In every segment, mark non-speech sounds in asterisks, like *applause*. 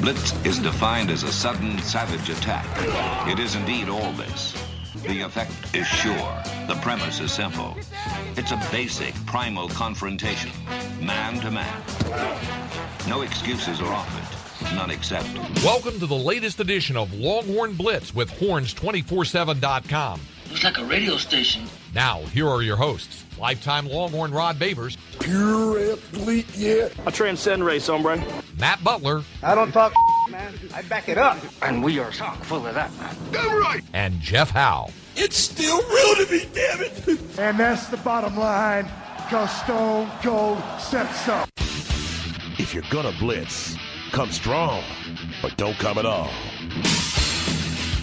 Blitz is defined as a sudden, savage attack. It is indeed all this. The effect is sure. The premise is simple. It's a basic, primal confrontation, man to man. No excuses are offered, none accepted. Welcome to the latest edition of Longhorn Blitz with horns247.com. Looks like a radio station. Now, here are your hosts, lifetime Longhorn Rod Babers, Pure athlete, yeah. I transcend race, hombre. Matt Butler, I don't talk *laughs* man. I back it up. And we are chock full of that. Damn right. and Jeff Howe. It's still real to me, damn it. And that's the bottom line, because Stone Cold said so. If you're gonna blitz, come strong, but don't come at all.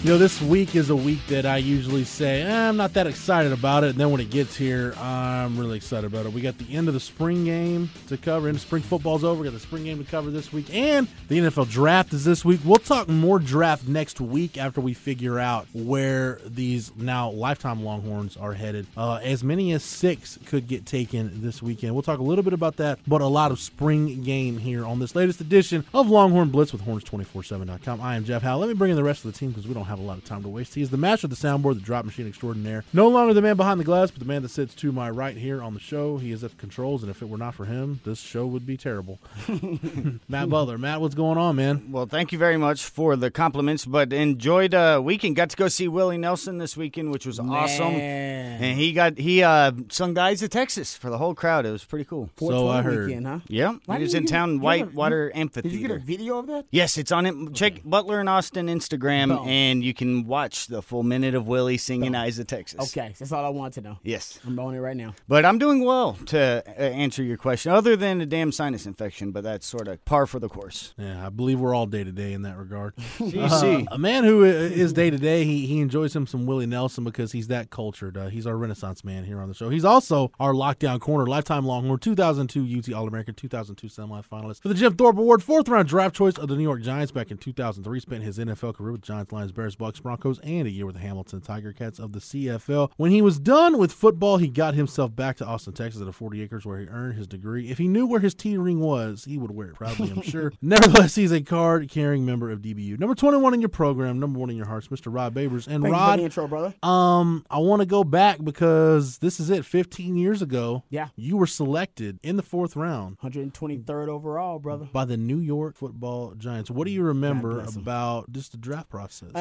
You know, this week is a week that I usually say eh, I'm not that excited about it, and then when it gets here, I'm really excited about it. We got the end of the spring game to cover, and spring football's over. We got the spring game to cover this week, and the NFL draft is this week. We'll talk more draft next week after we figure out where these now lifetime Longhorns are headed. Uh, as many as six could get taken this weekend. We'll talk a little bit about that, but a lot of spring game here on this latest edition of Longhorn Blitz with Horns247.com. I am Jeff Howe. Let me bring in the rest of the team because we don't have a lot of time to waste. He is the master of the soundboard, the drop machine extraordinaire. No longer the man behind the glass, but the man that sits to my right here on the show. He is at the controls, and if it were not for him, this show would be terrible. *laughs* Matt Butler. Matt, what's going on, man? Well, thank you very much for the compliments, but enjoyed uh weekend. Got to go see Willie Nelson this weekend, which was awesome. And he got he uh sung the Eyes of Texas for the whole crowd. It was pretty cool. So I heard. Weekend, huh? Yeah, Why he was in town Whitewater Amphitheater. Did you get a video of that? Yes, it's on it. Check Butler and Austin Instagram, Boom. and you can watch the full minute of Willie singing "Eyes of Texas." Okay, that's all I want to know. Yes, I'm on it right now. but I'm doing well to uh, answer your question, other than a damn sinus infection, but that's sort of par for the course. Yeah, I believe we're all day to day in that regard. GC. *laughs* Uh, a man who is day to day, he he enjoys him some Willie Nelson because he's that cultured. Uh, he's our Renaissance man here on the show. He's also our lockdown corner, lifetime Longhorn, 2002 UT All American, 2002 semifinalist for the Jim Thorpe Award, fourth round draft choice of the New York Giants back in 2003. Spent his NFL career with Giants, Lions, Bears, Bucks, Broncos, and a year with the Hamilton Tiger Cats of the CFL. When he was done with football, he got himself back to Austin, Texas, at a 40 acres where he earned his degree. If he knew where his T ring was, he would wear it proudly, I'm *laughs* sure. Nevertheless, he's a card carrying member of DBU. Number 21 in your program, number one in your hearts, Mr. Rod Babers. And Thank Rod, intro, brother. um, I want to go back because this is it. 15 years ago, Yeah. you were selected in the fourth round 123rd overall, brother. by the New York Football Giants. What do you remember about just the draft process? Uh,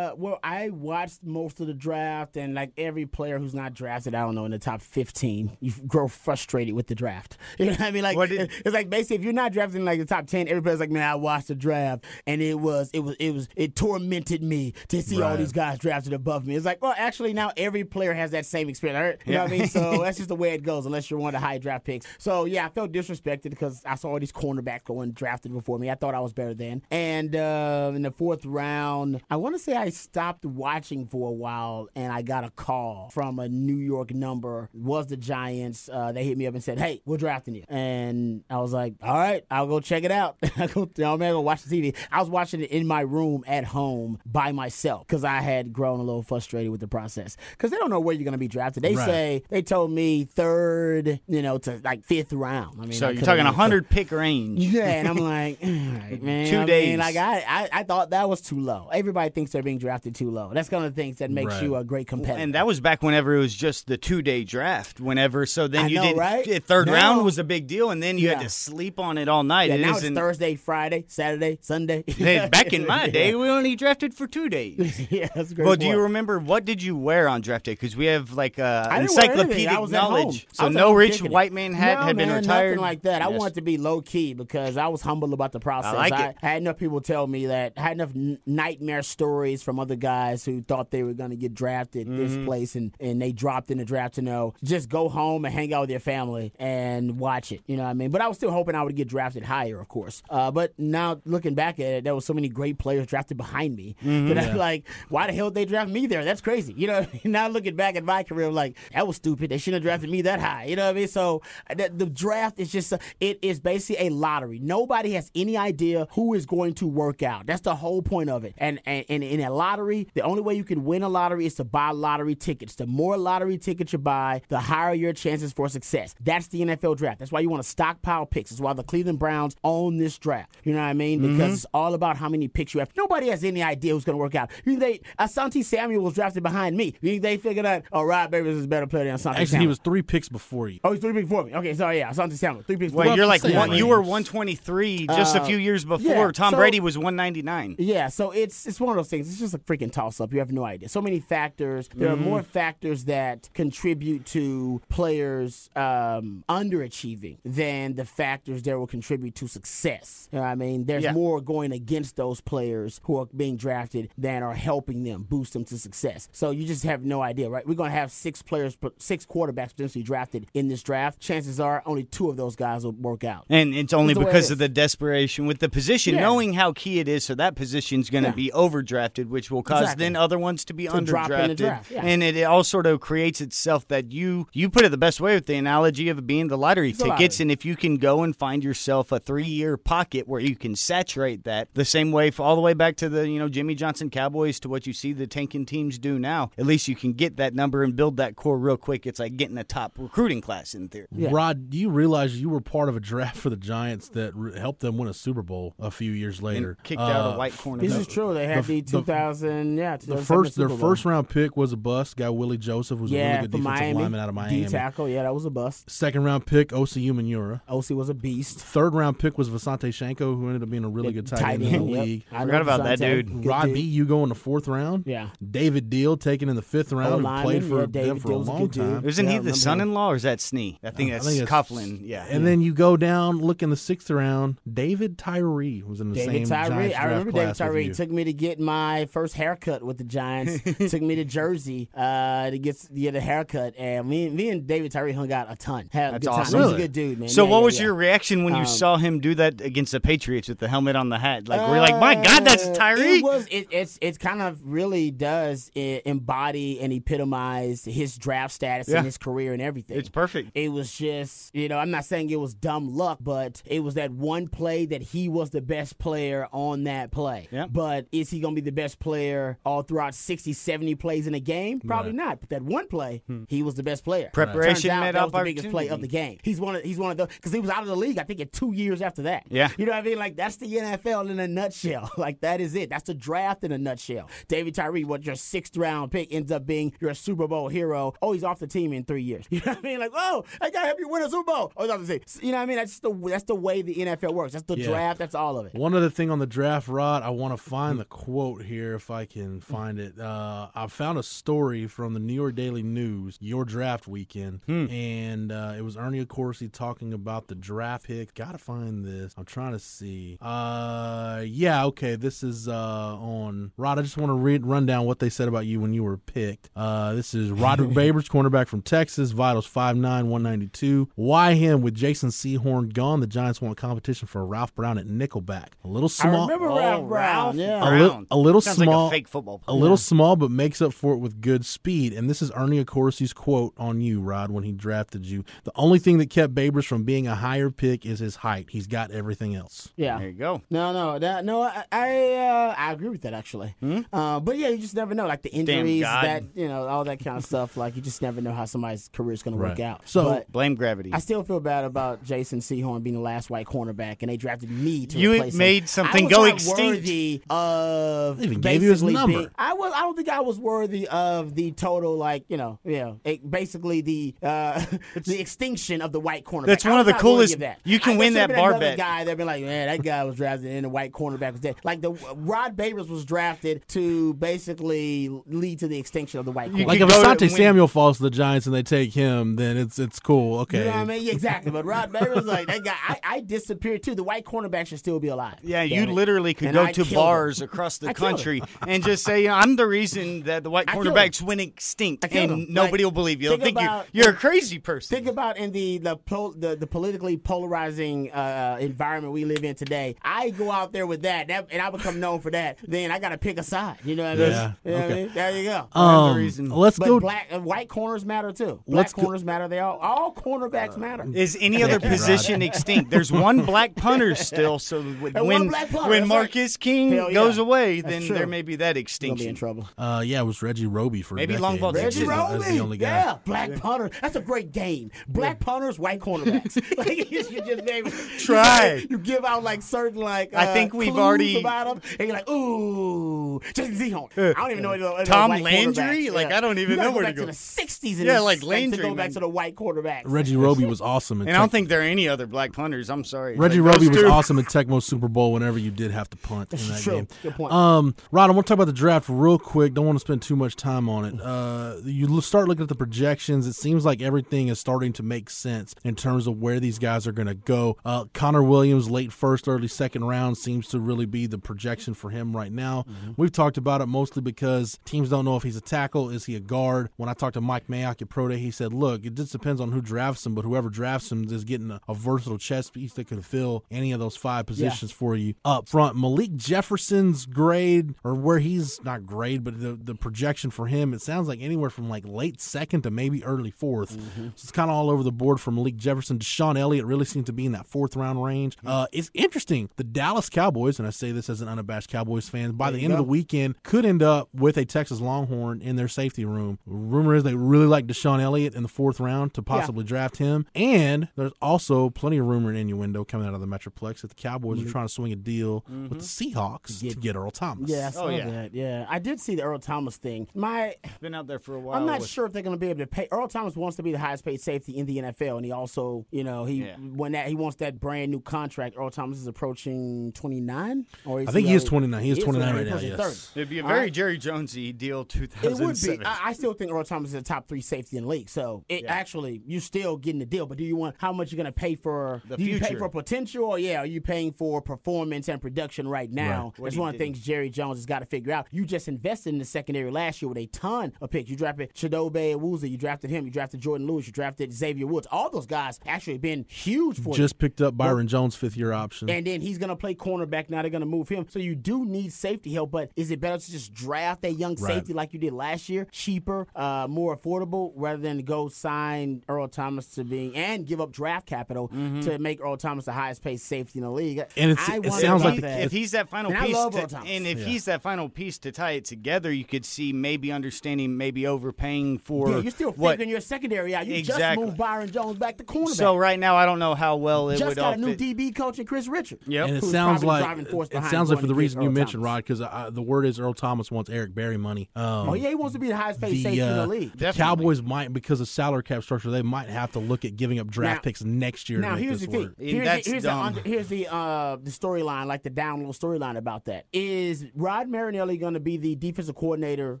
well, I watched most of the draft, and like every player who's not drafted, I don't know, in the top 15, you grow frustrated with the draft. *laughs* You know what I mean? Like, did- it's like basically if you're not drafted in like the top 10, everybody's like, man, I watched the draft, and it was, it was, it was, it tormented me to see all these guys drafted above me. It's like, well, actually, now every player has that same experience. You know what I mean? So *laughs* that's just the way it goes, unless you're one of the high draft picks. So yeah, I felt disrespected because I saw all these cornerbacks going drafted before me. I thought I was better than. And uh, in the fourth round, I want to say I stopped watching for a while, and I got a call from a New York number. Was the Giants? Uh, they hit me up and said, "Hey, we're drafting you." And I was like, "All right, I'll go check it out." *laughs* I go, oh, man, go watch the TV. I was watching it in my room at home by myself because I had grown a little frustrated with the process because they don't know where you're going to be drafted. They Right. say they told me third, you know, to like fifth round. I mean, So I you're talking a went to- hundred pick range. yeah, and I'm *laughs* like, right, man. Two I mean, days. like I, I, I thought that was too low. Everybody thinks they're being drafted too low. That's one of the things that makes Right. you a great competitor. And that was back whenever it was just the two day draft. Whenever, so then I you know, did right? third Now- round was a big deal, and then you had to sleep on it all night. yeah, It now it's isn't- Thursday, Friday, Saturday, Sunday. *laughs* Back in my *laughs* day, we only drafted for two days. *laughs* yeah, that's a great. Well, do you remember what did you wear on draft day? Because we have like uh, I didn't wear anything. encyclopedic I was knowledge. So no rich white man hat no, had been man, retired. Nothing like that. I Yes. wanted to be low key because I was humble about the process. like I, it. I had enough people tell me that I had enough nightmare stories from other guys who thought they were going to get drafted Mm-hmm. this place and, and they dropped in the draft to know just go home and hang out with your family and watch it. You know what I mean? But I was still hoping I would get drafted higher, of course. Uh, but now looking back at it, there was so many great players drafted behind me *laughs* Mm-hmm. I'm like, why the hell did they draft me there? That's crazy. You know, *laughs* now looking back at my career, I'm like, that was stupid. They shouldn't have drafted me that high. You know what I mean? So the, the draft is just, a, it is basically a lottery. Nobody has any idea who is going to work out. That's the whole point of it. And, and, and in a lottery, the only way you can win a lottery is to buy lottery tickets. The more lottery tickets you buy, the higher your chances for success. That's the NFL draft. That's why you want to stockpile picks. That's why the Cleveland Browns own this draft. You know what I mean? Because Mm-hmm. it's all about how many picks you have. Nobody has any idea who's going to work out. You think they Asante Samuel was drafted behind me. You think they figured out, oh, Rod Babers is a better player than Asante Actually, Samuel? he was three picks before you. Oh, he's three picks before me. Okay, sorry, yeah, Asante Samuel, three picks. Wait, before you're like same one, you were 123 just a Uh, few years before. yeah, Tom so- Brady was 199. Yeah, so it's it's one of those things. It's just a freaking toss up. You have no idea. So many factors. There are more factors that contribute to players um, underachieving than the factors that will contribute to success. You know what I mean? There's Yeah. more going against those players who are being drafted than are helping them boost them to success. So you just have no idea, right? We're going to have six players, six quarterbacks potentially drafted in this draft. Chances are only two of those guys will work out. And it's only way it because of the desperation with the position, Yeah. knowing how key it is. So that position's going to Yeah. be overdrafted, which will cause Exactly. then other ones to be To drop in underdrafted. draft, yeah. And it, it all sort of creates itself that you you put it the best way with the analogy of it being the lottery It's tickets. lottery. And if you can go and find yourself a three year pocket where you can saturate that the same way for all the way back to the you know Jimmy Johnson Cowboys to what you see the tanking teams do now. At least you can get that number and build that core real quick. It's like getting a top recruiting class in theory. Rod, do you realize you were part of a draft for the Giants that re- helped them win a Super Bowl a few years later? And kicked out Uh, a white corner. This is true. They had the, the- the- 2000, yeah, The first, their first round pick was a bust. Guy Willie Joseph was a yeah, really good defensive Miami, lineman out of Miami. D tackle, yeah, that was a bust. Second round pick, Osi Umenyiora. Osi was a beast. Third round pick was Visanthe Shiancoe, who ended up being a really good tight, end in the yep. league. I Forgot know about that dude. Rod dude. B. You go in the fourth round. Yeah. David Diehl taken in the fifth round, who played for yeah, them David for a Diehl's a long dude. time. Isn't Yeah, he the son-in-law, or is that Snee? I think I that's think Coughlin. Yeah. And then you go down, look in the sixth round. David Tyree was in the David same Tyree. Giants I draft remember David class with Tyree took me to get my first haircut with the Giants. *laughs* took me to Jersey uh, to get get a haircut, and me, me and David Tyree hung out a ton. Had a That's good time. awesome. He's a Really? good dude, man. so, Yeah, what yeah, was yeah. your reaction when you Um, saw him do that against the Patriots with the helmet on the hat? Like, we're like, my God, that's Uh, Tyree. It was. It, it's. It kind of really does eh, embody and epitomize his draft status Yeah. and his career and everything. It's perfect. It was just, you know, I'm not saying it was dumb luck, but it was that one play that he was the best player on that play. Yeah. But is he going to be the best player all throughout 60, 70 plays in a game? Probably not. But that one play, hmm. he was the best player. Preparation Turns out that was the biggest play of the game. He's one of he's one of those because he was out of the league. I think in two years after that. Yeah. You know what I mean? Like that's the NFL in a nutshell. *laughs* Like that is it. That's the draft in a nutshell. David Tyree, what your sixth round pick ends up being your Super Bowl hero. Oh, he's off the team in three years. *laughs* You know what I mean? Like, oh, I gotta help you win a Super Bowl. Oh, he's off the team. You know what I mean? That's just the that's the way the NFL works. That's the Yeah. draft. That's all of it. One other thing on the draft, Rod, I want to find the quote here if I can find it. Uh, I found a story from the New York Daily News, your draft weekend, and uh, it was Ernie Accorsi talking about the draft pick. Gotta find this. I'm trying to see. Uh, yeah, okay. This is uh, on Rod. I just want to read run down what they said about you when you were picked. Uh, this is Roderick *laughs* Babers, cornerback from Texas, vitals 5'9", 192. Why him with Jason Sehorn gone? The Giants want competition for Ralph Brown at nickelback. A little small. I small. remember Oh, Ralph Brown. Yeah. A, li- a little Sounds small, like a fake football a little small, but makes up for it with good speed. And this is Ernie Accorsi's quote on you, Rod, when he drafted you. The only thing that kept Babers from being a higher pick is his height. He's got everything else. Yeah. There you go. No, no, that, no. I I, uh, I agree with that actually. Uh, but yeah, you just never know, like the injuries, that you know, all that kind of stuff. Like you just never know how somebody's career is going to work out. So- but Blame gravity. I still feel bad about Jason Sehorn being the last white cornerback, and they drafted me to You replace him. made something I was go not extinct. Worthy of They even gave you his number. being- I was. I don't think I was worthy of the total, like you know, you know, it, basically the uh, *laughs* the extinction of the white cornerback. That's one of the coolest- of that. you can I- win that bar another bet. Guy, they've been like, man, that guy was drafted in the white cornerback was dead. Like the Rod Babers was drafted to basically lead to the extinction of the white cornerback. Like if go Asante Samuel falls to the Giants and they take him, then it's it's cool. Okay. You know what I mean? Yeah, exactly. But Rod Babers, like that guy, I, I disappeared too. The white cornerback should still be alive. Yeah, you it. literally could And go I to bars him. across the *laughs* I killed him. Country and just say, you know, "I'm the reason that the white I killed quarterbacks went extinct," I killed and him. nobody Like, will believe you. They'll think think about- you're you're a crazy person. Think about in the the pol- the, the politically polarizing uh, environment we live in today. I go out there with that, that and I become known for that. Then I got to pick a side. You know what I mean? Yeah, You know what I mean? There you go. Um, reason. let's but go. black and white corners matter too. Let's Black go- corners matter. They all all cornerbacks matter. Is any other position extinct? There's one black punter still. So *laughs* when one black punter, when Marcus King goes away, That's then True. there may be that Gonna extinction. be in trouble. Uh, yeah, it was Reggie Roby for a Maybe decade. long ball That's Reggie Reggie the- that's the Roby, only guy. yeah, black punter. That's a great game. Black punters, white cornerbacks. *laughs* like *laughs* you should just maybe Try. You, give out like certain like. I uh, think we've clues already- about them, and you're like, ooh, Jason Sehorn. I don't even know any of Tom white Landry? Like, Yeah. I don't even You gotta know where back to go. the '60s. And Yeah, the- like to Landry, go back to the white quarterbacks. Reggie Roby was awesome. And I don't think there are any other black punters. I'm sorry. Reggie Like, Roby was awesome in Tecmo Super Bowl whenever you did have to punt in that true. game. Good point. Um, Rod, I want to talk about the draft real quick. Don't want to spend too much time on it. Uh, you start looking at the projections. It seems like everything is starting to make sense in terms of where these guys are going to go. Uh, Connor Williams, late first, early second round, seems to really be the projection for him right now. We've talked about it mostly because teams don't know if he's a tackle, is he a guard. When I talked to Mike Mayock at Pro Day, he said, "Look, it just depends on who drafts him, but whoever drafts him is getting a, a versatile chess piece that can fill any of those five positions for you up front." Malik Jefferson's grade, or where he's not grade, but the the projection for him, it sounds like anywhere from like late second to maybe early 4th So it's kind of all over the board from Malik Jefferson. DeShon Elliott really seems to be in that fourth round range. Uh, it's interesting. The Dallas Cowboys, and I say this as an unabashed Cowboys fan, by the end of the weekend could end up with a Texas Longhorn in their safety room. Rumor is they really like DeShon Elliott in the fourth round to possibly draft him. And there's also plenty of rumor and innuendo coming out of the Metroplex that the Cowboys are trying to swing a deal with the Seahawks to get Earl Thomas. Yeah, I saw Oh, yeah. that. Yeah, I did see the Earl Thomas thing. My, Been out there for a while. I'm not with- sure if they're going to be able to pay. Earl Thomas wants to be the highest paid safety in the NFL, and he also, you know, he Yeah. when that he wants that brand new contract. Earl Thomas is approaching 29, or I think he is 29. He is 29 right now, yes. 30. It'd be a very right? Jerry Jonesy deal. 2007. It would be. I, I still think Earl Thomas is a top three safety in the league. So it actually, you're still getting the deal. But do you want how much you're going to pay for? The do you pay future. for potential, or yeah, are you paying for performance and production right now? What That's one of the things Jerry Jones has got to figure out. You just invested in the secondary last year with a ton of picks. You drafted Chidobe Awuzie, you drafted him, you drafted Jourdan Lewis, you drafted Xavier Woods. All those guys actually been huge for you. Just picked up Byron Jones' fifth year option. And then he's going to play cornerback. Now they're going to move him. So you do need safety help, but is it better to just draft a young Right. safety like you did last year, cheaper, uh, more affordable, rather than go sign Earl Thomas to being and give up draft capital to make Earl Thomas the highest paid safety in the league? And it's- it sounds like the- if he's that final And I piece, love to- Earl Thomas. and if Yeah. He's that final piece to tie it together, you could see maybe understanding, maybe overpaying for. yeah, you're still what, figuring your secondary out. You just moved Byron Jones back to cornerback. So right now, I don't know how well it just would got all a new fit. DB coach in Kris Richard. Yep. And it sounds like force it sounds like for the to get reason you mentioned, Thomas. Rod, because uh, the word is Earl Thomas wants Eric Berry money. Um, Oh yeah, he wants to be the highest paid the, safety in uh, the league. the Definitely. Cowboys might, because of salary cap structure, they might have to look at giving up draft Now- picks next year. Now to make here's this the thing. work. Here's, that's here's the dumb. here's the uh the storyline, like the down low storyline about that. Is Rod Marinelli going to be the defensive coordinator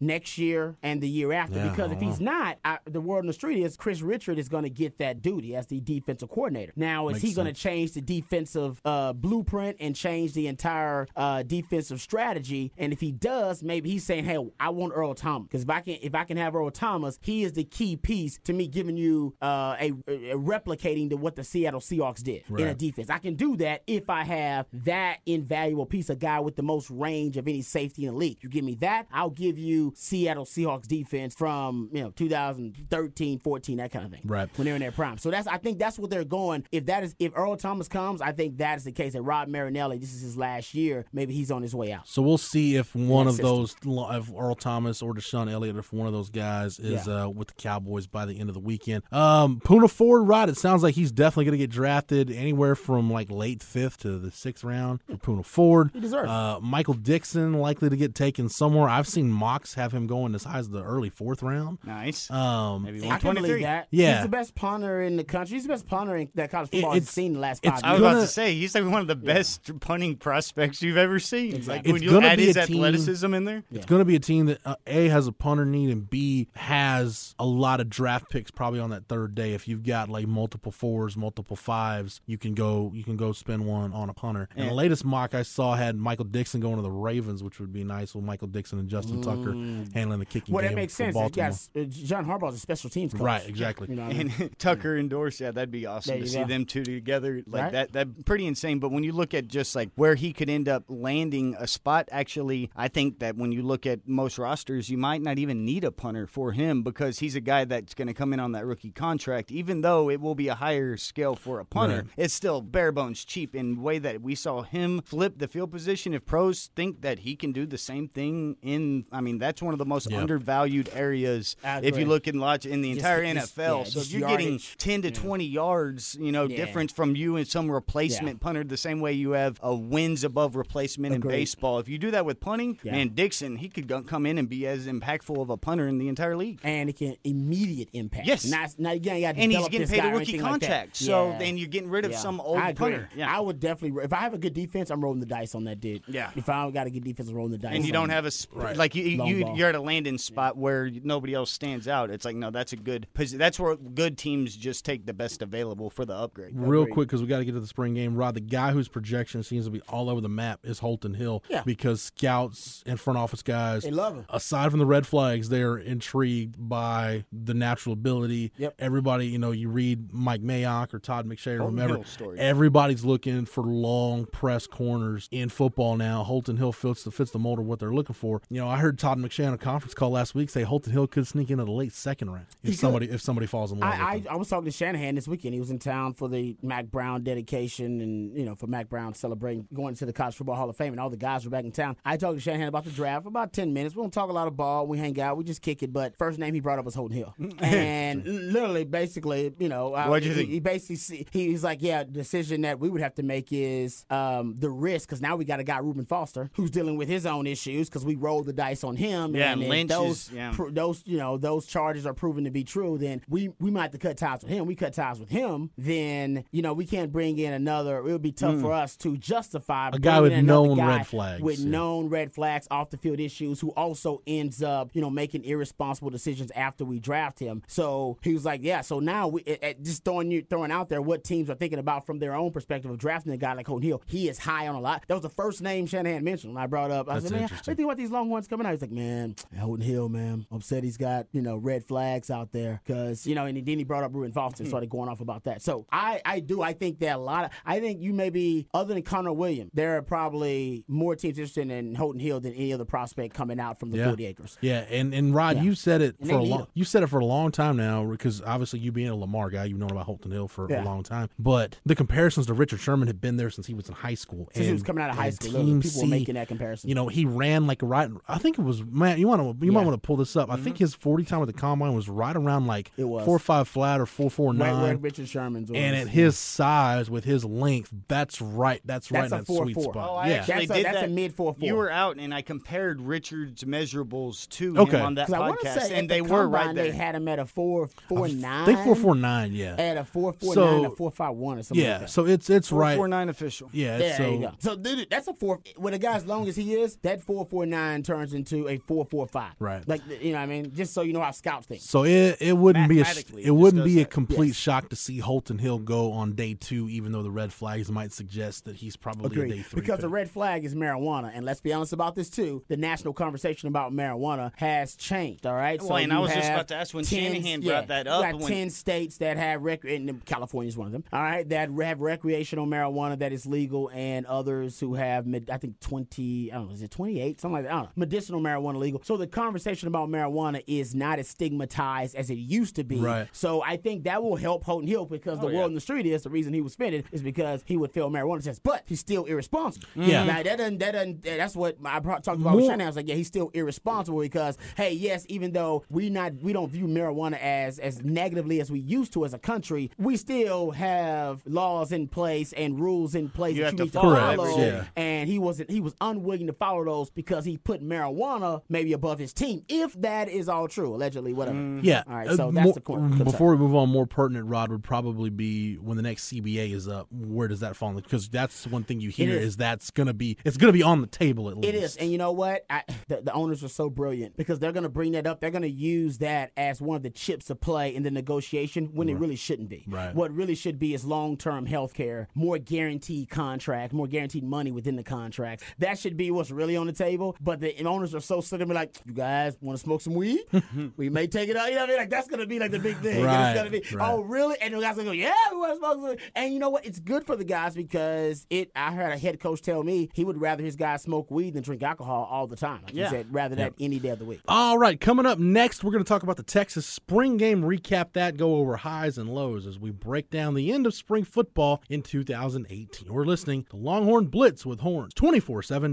next year and the year after? Yeah, because if he's not, I, the word on the street is Kris Richard is going to get that duty as the defensive coordinator. Now, is Makes he going to change the defensive uh, blueprint and change the entire uh, defensive strategy? And if he does, maybe he's saying, "Hey, I want Earl Thomas because if I can if I can have Earl Thomas, he is the key piece to me giving you uh, a, a replicating to what the Seattle Seahawks did in a defense. I can do that if I have that invaluable piece, a guy with the most range of any safety in the league. You give me that, I'll give you Seattle Seahawks defense from you know 2013, 14, that kind of thing. Right. when they're in their prime. So that's I think that's what they're going. If that is if Earl Thomas comes, I think that is the case. That Rod Marinelli, this is his last year. Maybe he's on his way out. So we'll see if one of those, if Earl Thomas or DeShon Elliott, if one of those guys is Yeah. uh, with the Cowboys by the end of the weekend. Um, Poona Ford, Rod, it sounds like he's definitely going to get drafted anywhere from like late fifth to the sixth round for Poona Ford. He deserves it. Uh, Michael Dickson likely to get taken somewhere. I've seen mocks have him going as high as the early fourth round. Nice. Um, Maybe I can believe 123. that. Yeah. he's the best punter in the country. He's the best punter in, that college football it's- has seen the last it's five I was about gonna- to say he's like one of the best punting prospects you've ever seen. Exactly. Like when you gonna add his team- athleticism in there. It's going to be a team that uh, A has a punter need and B has a lot of draft picks probably on that third day. If you've got like multiple fours, multiple fives, you can go you can go spend one on a punter. And the latest mock I saw had Michael Dickson going to the Ravens, which would be nice with Michael Dickson and Justin Tucker handling the kicking Well, game that makes for sense. Yes, uh, John Harbaugh's a special teams coach. Right, exactly. You know what I mean? and *laughs* Tucker and Dorsey, yeah, that'd be awesome to you see go. them two together. Like Right. that, that pretty insane. But when you look at just like where he could end up landing a spot, actually, I think that when you look at most rosters, you might not even need a punter for him because he's a guy that's going to come in on that rookie contract. Even though it will be a higher scale for a punter, Right. it's still bare bones cheap. In the way that we saw him flip the field position, if pros think that he can do the same thing in. I mean, that's one of the most Yep. undervalued areas if you look in lots in the Just- entire just- NFL. yeah, so if you're getting 10 to 20 yards, you know, Yeah. difference from you and some replacement Yeah. punter, the same way you have a wins above replacement Agreed. in baseball. If you do that with punting, Yeah. man, Dickson, he could go, come in and be as impactful of a punter in the entire league. and it can immediate impact. Yes. Not, not again, you got to And he's getting this paid a rookie anything like contract. So Yeah. then you're getting rid of Yeah. some old I punter. Yeah. I would definitely. If I have a good defense, I'm rolling the dice on that dude. Yeah. If I got a good defense, I'm rolling the dice. and you don't have a sp- Right. like you, Long you ball. you're at a landing spot where nobody else stands out. It's like no, that's a good. posi- That's where good teams just take the best available for the upgrade. Real quick, because we got to get to the spring game. Rod, the guy whose projection seems to be all over the map is Holton Hill. Yeah. Because scouts and front office guys, They love him. Aside from the red flags, they're intrigued by the natural ability. Yep. Everybody, you know, you read Mike Mayock or Todd McShay, or remember, Hill story. everybody's looking for long press corners in football now. Holton Hill fits the fits the mold of what they're looking for. You know, I heard Todd McShay on a conference call last week say Holton Hill could sneak into the late second round if He could. somebody if somebody falls in love I, him. I, I was talking to Shanahan this weekend. He was in town for the Mack Brown dedication and, you know, for Mack Brown celebrating going to the College Football Hall of Fame, and all the guys were back in town. I talked to Shanahan about the draft for about 10 minutes. We don't talk a lot of ball. We hang out. We just kick it. But first name he brought up was Holton Hill. *laughs* and literally, basically, you know, I- What'd you he- think? He basically, see- he, he's like, yeah, the decision that we would have to make is um, the risk, because now we got a guy, Reuben Foster, who's dealing with his own issues because we rolled the dice on him. Yeah, and and Lynch those, is- yeah. pro- those you know those charges are proven to be true, then we we might have to cut ties with him. We cut ties with him, then you know we can't bring in another. It would be tough mm. for us to justify. A guy with known red flags, with yeah. known red flags, off the field issues, who also ends up you know making irresponsible decisions after we draft him. So he was like, yeah. So now we it, it- just throwing you throwing out there what teams are thinking about from their own perspective of drafting a guy like Holton Hill. He is high on a lot. That was the first name Shanahan mentioned I brought up. I That's said, man, what do you think about these Longhorns coming out? He's like, man, Holton Hill, man, upset he's got you know red flags out there because you know, and then he brought up Reuben Foster and hmm. started going off about that. So I, I do, I think that a lot of, I think you maybe other than Connor Williams, there are probably more teams interested in Holton Hill than any other prospect coming out from the Yeah. 40 acres. Yeah, and and Rod, Yeah. you said it And for a long. You said it for a long time now, because obviously you being a Lamar guy, you've known about Holton Hill for a long time. But the comparisons to Richard Sherman have been there since he was in high school. Since he was coming out of high school, literally, Team people were making that comparison. You know, he ran like right. I think it was man. You want to you might want to pull this up. I think mm-hmm. his forty time at the combine was right around like It was. four five flat or four four nine. four Right where. Richard Sherman's was. And at his size, with his length, that's right. That's, right That's in a that sweet 4-4. spot. Oh, I yeah, actually That's a- did that's that. a mid 4-4. You were out, and I compared Richard's measurables to Okay. him on that 'Cause I podcast, say and they the were combine, right there. They had him at a four four nine. I think four four nine. Yeah, At a four four So- nine, a four five one, or something. yeah. like that. So it's it's Four right. four nine official. Yeah, Yeah, so there you go. So dude, that's a four. With a guy as long as he is, that four four nine turns into a four four five. Right. Like you know, what I mean, just so you know how scouts think. So it it wouldn't be a it it wouldn't be a complete Yes. shock to see Holton Hill go on day two, even though the red flags might suggest that he's probably a day Agreed. three. Because the red flag is marijuana, and let's be honest about this too. The national conversation about marijuana has changed. All right. Well, and I was just about to ask when 10 Shanahan yeah, brought that you up, Got when- ten states that have rec, and California is one of them. All right, that have recreational marijuana that is legal, and others who have, med- I think twenty. I don't know, is it twenty eight? Something like that. I don't know. Medicinal marijuana legal. So the conversation about marijuana is not as stigmatized as it used to be. Right. So I think that will help Holton Hill because the Oh, yeah. world in the street is the reason he was suspended is because he would fail marijuana tests, but he's still irresponsible. Mm-hmm. Yeah. Now that doesn't that doesn't that's what I brought, talked about More- with Shanahan. I was like, yeah, he's still irresponsible because hey, yes, even though we not we don't view marijuana as as negatively as we used to as a country, we still have laws in place and rules in place You that you to need to follow day. And he wasn't he was unwilling to follow those because he put marijuana maybe above his team. If that is all true, allegedly, whatever. Yeah. All right, Uh, so that's more- the cor- concern. Before we move on, more pertinent, Rod, would probably be when the next CBA is up. Where does that fall? Because that's one thing you hear is. is. that's going to be it's going to be on the table at least. It is, and you know what? I, *sighs* the, the owners are so brilliant because they're going to bring that up. They're going to use that as one of the chips to play in the negotiation when it really shouldn't be. Right. What really should be is long-term health care, more guaranteed contract, more guaranteed money within the contracts. That should be what's really on the table. But the owners are so slick be like, "You guys want to smoke some weed? *laughs* we may take it out." You know what I mean? Like that's going to be like the big thing. Right, It's to be, right. oh really? And the guys gonna go, yeah, we want to smoke some. weed." And you know what? It's good for the guys because it. I heard a head coach tell me he would rather his guys smoke weed than drink alcohol all the time. Like Yeah. He said rather that any day of the week. All right, coming up next, we're going to talk about the Texas spring game, recap that, go over highs and lows as we break down the end of spring football in 2018. We're listening to Longhorn Blitz with Horns,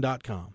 247.com.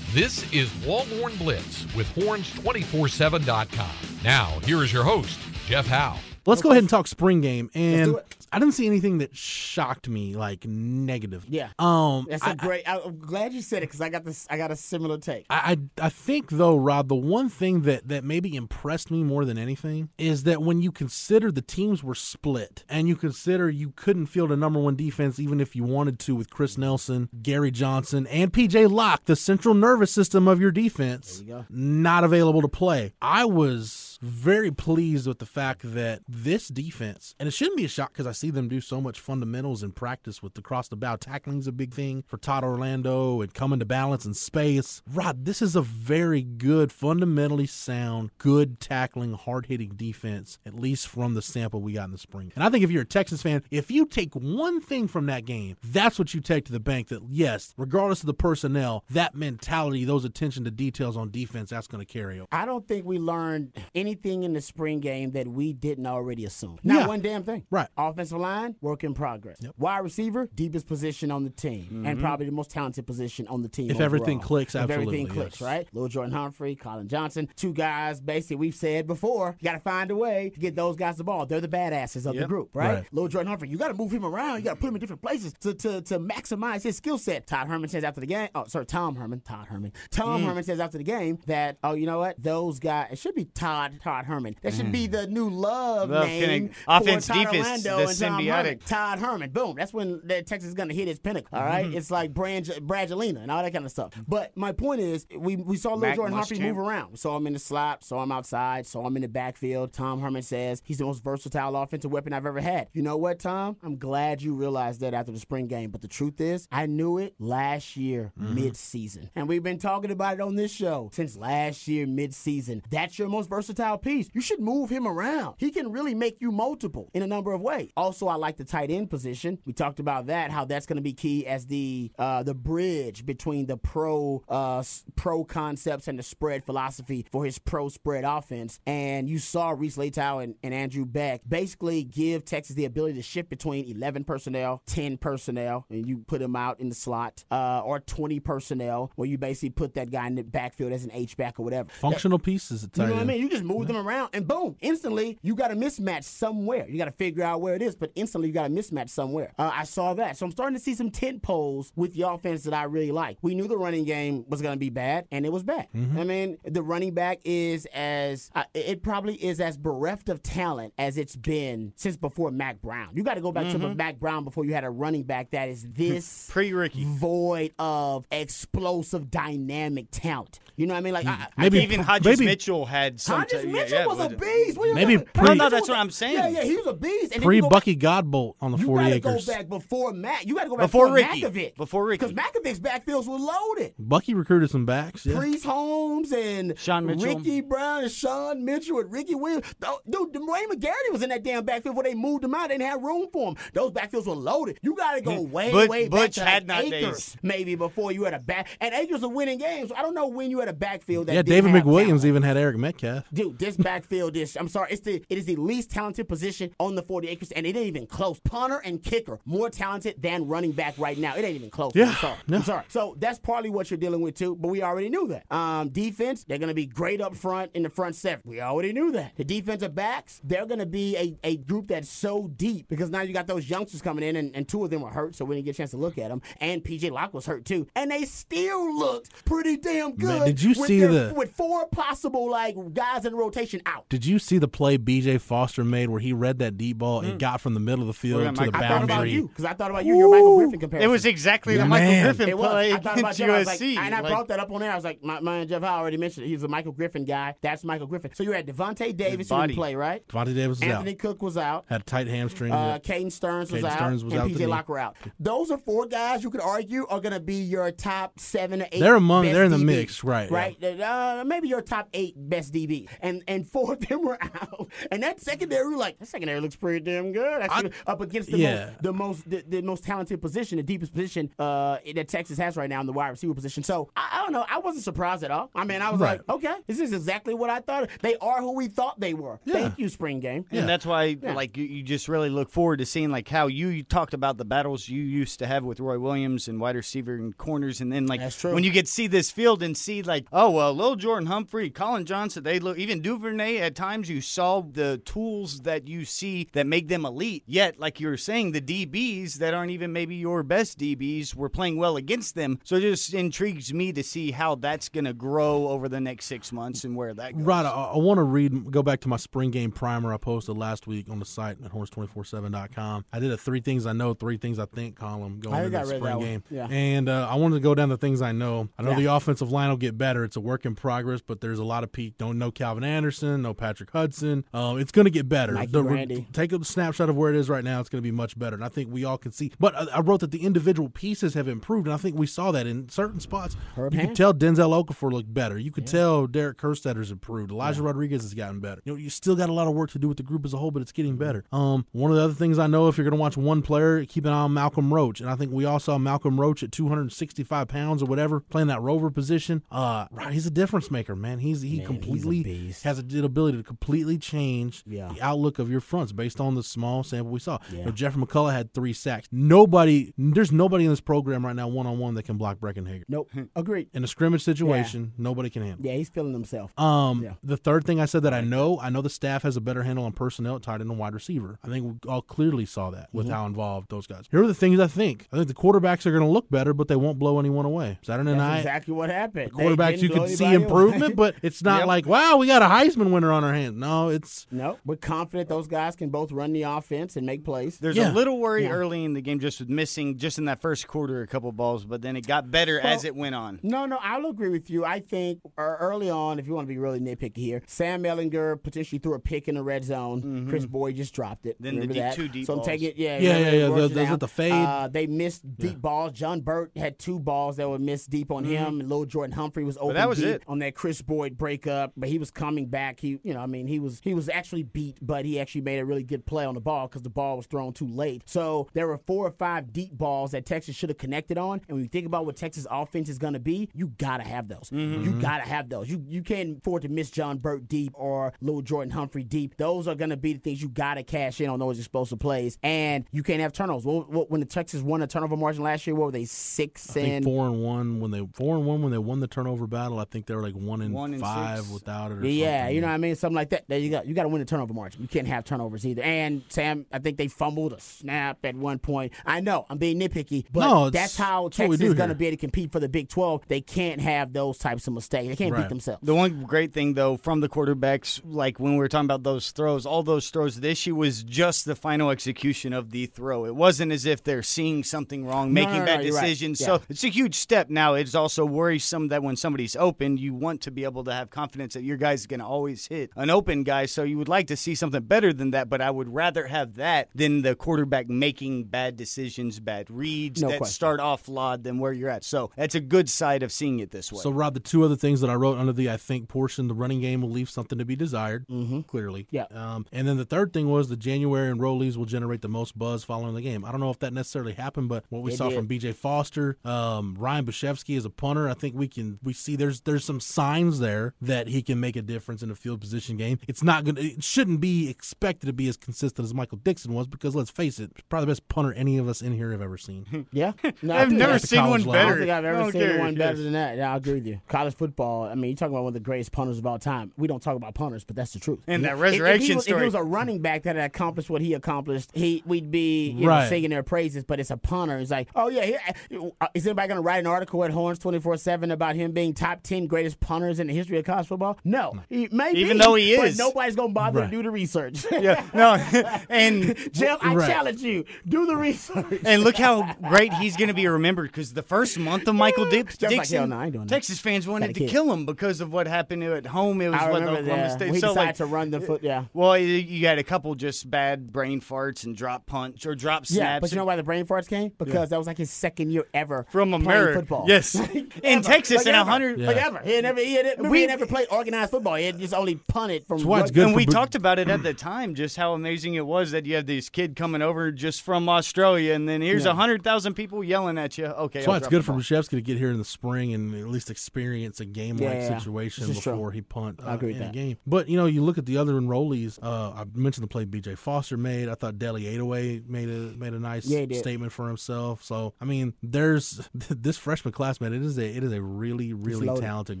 This is Longhorn Blitz with horns247.com. Now, here is your host, Jeff Howe. Let's go ahead and talk spring game. And. I didn't see anything that shocked me like negative. Yeah. Um. That's I- a great. I, am glad you said it because I got this. I got a similar take. I, I I think though, Rob, the one thing that that maybe impressed me more than anything is that when you consider the teams were split and you consider you couldn't field a number one defense even if you wanted to with Chris Nelson, Gary Johnson, and PJ Locke, the central nervous system of your defense, not available to play. I was very pleased with the fact that this defense, and it shouldn't be a shock because I see them do so much fundamentals in practice with the cross the bow tackling's a big thing for Todd Orlando and coming to balance and space. Rod, this is a very good, fundamentally sound, good tackling, hard hitting defense, at least from the sample we got in the spring. And I think if you're a Texas fan, if you take one thing from that game, that's what you take to the bank that yes, regardless of the personnel, that mentality, those attention to details on defense, that's going to carry over. I don't think we learned anything in the spring game that we didn't already assume. Not Yeah. one damn thing. Right. Offensive line, work in progress. Wide receiver, deepest position on the team, and probably the most talented position on the team. If everything overall. clicks, if everything absolutely, clicks, yes. right? Lil Jordan Humphrey, Collin Johnson, two guys. Basically, we've said before, you got to find a way to get those guys the ball. They're the badasses of the group, right? Right. Lil Jordan Humphrey, you got to move him around. You got to put him in different places to to, to maximize his skill set. Todd Herman says after the game. Oh, sorry, Tom Herman. Todd Herman. Tom Mm. Herman says after the game that oh, you know what? Those guys. It should be Todd Todd Herman. That should be the new love, Love name connect- for offense, Todd defense, the and Tom symbiotic. Herman. Todd Herman. Boom. That's when the Texas is going to hit its pinnacle. All right? Mm-hmm. It's like Brad Bradgelina and all that kind of stuff. But my point is, we we saw Lil Mac Jordan Humphrey move around. We saw him in the slot. Saw him outside. Saw him in the backfield. Tom Herman says he's the most versatile offensive weapon I've ever had. You know what, Tom? I'm glad you realized that after the spring game. But the truth is, I knew it last year mid-season, and we've been talking about it on this show since last year mid-season. That's your most versatile piece. You should move him around. He can really make you multiple in a number of ways. Also, I like the tight end position. We talked about that, how that's going to be key as the uh, the bridge between the pro uh, pro concepts and the spread philosophy for his pro spread offense. And you saw Reese Leitao and, and Andrew Beck basically give Texas the ability to shift between 11 personnel, 10 personnel, and you put him out in the slot, uh, or 20 personnel, where you basically put that guy in the backfield as an H back or whatever. Functional pieces at You know what I mean? You just move them around and boom, instantly you got a mismatch somewhere. You got to figure out where it is, but instantly you got a mismatch somewhere. Uh, I saw that. So I'm starting to see some tent poles with the offense that I really like. We knew the running game was going to be bad, and it was bad. I mean, the running back is as, uh, it probably is as bereft of talent as it's been since before Mack Brown. You got to go back to Mack Brown before you had a running back that is this Pre-Ricky. void of explosive, dynamic talent. You know what I mean? Like, I, I Maybe- Even Hodges maybe- Mitchell had some. Hodges t- Mitchell yeah, was a beast. What you Maybe talking- pre- No, no, Mitchell that's was- what I'm saying. Yeah, yeah, he was a beast. And then Pre you go Bucky Godbolt on the You 40 gotta acres. go back before Mack. You got to go back Before before, Ricky. Mackovic. Before Ricky. Because Mackovic's backfields were loaded. Bucky recruited some backs. Yeah. Priest Holmes and Shon Mitchell. Ricky Brown and Shon Mitchell and Ricky Williams. Tho- Dude, Dwayne McGarity was in that damn backfield before they moved him out. They didn't have room for him. Those backfields were loaded. You got to go mm. way, Butch- way back Butch to like had not Akers, maybe before you had a back. And Akers was winning games. So I don't know when you had a backfield that yeah, didn't David have McWilliams talent. even had Eric Metcalf. Dude, this backfield is I'm sorry, it's the it is the least talented position on the 40 acres, and it ain't even close. Punter and kicker, more talented than running back right now. It ain't even close. Yeah, I'm sorry. yeah. I'm sorry. So that's partly what you're dealing with too, but we already knew that. Um, defense, they're gonna be great up front in the front seven. We already knew that. The defensive backs, they're gonna be a, a group that's so deep because now you got those youngsters coming in, and, and two of them were hurt, so we didn't get a chance to look at them. And PJ Locke was hurt too, and they still looked pretty damn good. Man, did you see their- the- with four possible like guys in the rotation out? Did you see the play BJ Foster made where he read that deep ball and got from the middle of the field yeah, to the Mike- Mm. I thought about boundary? you because I thought about you. Your Michael Griffin comparison. It was exactly the Man. Michael Griffin It was. play I thought about against you. I was like, USC. and I Like, brought that up on there. I was like, my man Jeff Howe already mentioned it. He's a Michael Griffin guy. That's Michael Griffin. So you had Davante Davis who didn't play, right? Davante Davis was Anthony out. Anthony Cook was out. Had a tight hamstring. Uh, Caden Sterns was Caden out, Sterns was and out the PJ knee. Locke out. Those are four guys you could argue are going to be your top seven or eight. They're among- best they're in the DBs, mix, right, yeah. Right. Uh, maybe your top eight best DB, and and and four of them were out. And that secondary, like, that secondary looks pretty damn good. Actually, up against the yeah. most the most the, the most talented position, the deepest position uh, that Texas has right now in the wide receiver position. So I, I don't know. I wasn't surprised at all. I mean, I was Right. like, okay, this is exactly what I thought. They are who we thought they were. Thank you, spring game. And that's why, like, you, you just really look forward to seeing like how you, you talked about the battles you used to have with Roy Williams and wide receiver and corners, and then like That's true. when you get to see this field and see like, oh well, Lil Jordan Humphrey, Collin Johnson, they look even Duvernay. At times, you saw the tools that you see that make them elite. Yet, like you were saying, the DBs that aren't even maybe your best DBs were playing well against them. So it just intrigues me to see how that's going to grow over the next six months and where that goes. Right, I, I want to read, go back to my spring game primer I posted last week on the site at horns247.com. I did a three things I know, three things I think column going into think the spring that game. Yeah. And uh, I wanted to go down the things I know. I know Yeah. the offensive line will get better. It's a work in progress, but there's a lot of peak. Don't know Calvin Anderson, no Patrick Hudson. Um, it's going to get better. Mikey The- Randy. take a snapshot of where it is right now. It's going to be much better. And I think we all can see. But I, I wrote that the individual pieces have improved, and I think we saw that in certain spots. Herb you Hand? could tell Denzel Okafor looked better. You could tell Derek Kerstetter's improved. Elijah Rodriguez has gotten better. You know, you still got a lot of work to do with the group as a whole, but it's getting better. Um, one of the other things I know, if you're going to watch one player, keep an eye on Malcolm Roach, and I think we all saw Malcolm Roach at 265 pounds or whatever, playing that rover position. Uh, right, he's a difference maker, man. He's he Man, completely beast. Has the ability to completely change Yeah. the outlook of your fronts based on the small sample we saw. Yeah. You know, Jeffrey McCulloch had three sacks. Nobody, there's nobody in this program right now one on one that can block Breckyn Hager. Nope. Agreed. In a scrimmage situation, nobody can handle. Yeah, he's feeling himself. Um, Yeah. the third thing I said that I know, I know the staff has a better handle on personnel tied tight end and wide receiver. I think we all clearly saw that with Mm-hmm. how involved those guys. Here are the things I think. I think the quarterbacks are going to look better, but they won't blow anyone away. Saturday That's night, exactly what happened. They quarterbacks you can see anybody away. improvement, but it's not Yep. like wow, we got a Heisman winner on our hands. No, it's No, we're confident those guys can both run the offense and make plays. There's Yeah. a little worry Yeah. early in the game just with missing just in that first quarter a couple balls, but then it got better as it went on. No, no, I'll agree with you. I think uh, early on, if you want to be really nitpicky here, Sam Ehlinger potentially threw a pick in the red zone. Kris Boyd just dropped it. Mm-hmm. Then the Remember deep- that? two deep So I'm taking it. Yeah, Yeah, remember yeah, they yeah, worked the- it those down. the fade. Uh, they missed deep balls. John Burt had two balls that were missed deep on him, and Lil Jordan Humphrey was open Mm-hmm. that was deep it. on that Kris Boyd breakup. But he was coming back. He, you know, I mean, he was he was actually beat, but he actually made a really good play on the ball because the ball was thrown too late. So there were four or five deep balls that Texas should have connected on. And when you think about what Texas offense is going to be, you gotta have those. Mm-hmm. You gotta have those. You you can't afford to miss John Burt deep or Lil Jordan Humphrey deep. Those are going to be the things you gotta cash in on those explosive plays. And you can't have turnovers. What, what, when the Texas won a turnover margin last year, what were they six I think and four and one when they four and one when they won the turnover battle. I think they were like one and, One and five six. without it. Or Yeah, something. you know what I mean? Something like that. There you go. You got to win the turnover margin. You can't have turnovers either. And Sam, I think they fumbled a snap at one point. I know I'm being nitpicky, but No, that's how it's what we Texas do is going to be able to compete for the Big 12. They can't have those types of mistakes. They can't Right. beat themselves. The one great thing though from the quarterbacks, like when we were talking about those throws, all those throws, the issue was just the final execution of the throw. It wasn't as if they're seeing something wrong, No, making no, no, bad you're right. decisions. Yeah. So it's a huge step. Now it's also worrisome that when somebody's open, you want to be able to have confidence that your guy's going to always hit an open guy. So you would like to see something better than that, but I would rather have that than the quarterback making bad decisions, bad reads No that question. start off flawed than where you're at. So that's a good side of seeing it this way. So, Rob, the two other things that I wrote under the I think portion, the running game will leave something to be desired, mm-hmm. clearly. Yeah. Um, and then the third thing was the January enrollees will generate the most buzz following the game. I don't know if that necessarily happened, but what we It saw did. from B.J. Foster, um, Ryan Bujcevski as a punter, I think we can we see there's there's some signs there that he can make a difference in a field position game. It's not gonna, it shouldn't be expected to be as consistent as Michael Dickson was because let's face it, probably the best punter any of us in here have ever seen. *laughs* Yeah, *laughs* no, I I've never seen one level. I don't better. think I've I ever don't seen care. one better Yes. than that. Yeah, I agree with you. College football. I mean, you talk about one of the greatest punters of all time. We don't talk about punters, but that's the truth. And that If- if he resurrection was- If story. it was a running back that had accomplished what he accomplished, he we'd be you know, singing their praises. But it's a punter. It's like, oh yeah, he, uh, is anybody going to write an article at Horns twenty four seven about him being top ten greatest punters in the history of college football? No, he maybe Even though he but is. nobody's going to bother Right. to do the research. *laughs* yeah, no, *laughs* and Jeff, I Right. challenge you, do the research. And look how great he's going to be remembered because the first month of Michael Dix- Jeff's like, Dickson, no, I doing. Texas fans wanted Gotta kill him because of what happened at home. It was I what remember Oklahoma that. State. When he so decided like, to run the foot. Yeah. well, you- you had a couple just bad brain farts and drop punch or drop snaps. Yeah, but you know why the brain farts came? Because that was like his second year ever From America. football. Yes. *laughs* Like, In ever. Texas like in a ever. hundred- like ever. He had never, he had, We- he had never played organized football. He It just only punted from. That's it's what- good and for we Br- talked about it at *clears throat* the time, just how amazing it was that you have this kid coming over just from Australia, and then here's a Yeah. hundred thousand people yelling at you. Okay, That's why it's good for ball. Bujcevski to get here in the spring and at least experience a game like Yeah, situation this is true. before he punt uh, I agree in with a that. game. But you know, you look at the other enrollees. Uh, I mentioned the play B.J. Foster made. I thought Deli Adeoye made a made a nice Yeah, statement for himself. So I mean, there's *laughs* this freshman class, man. It is a it is a really really talented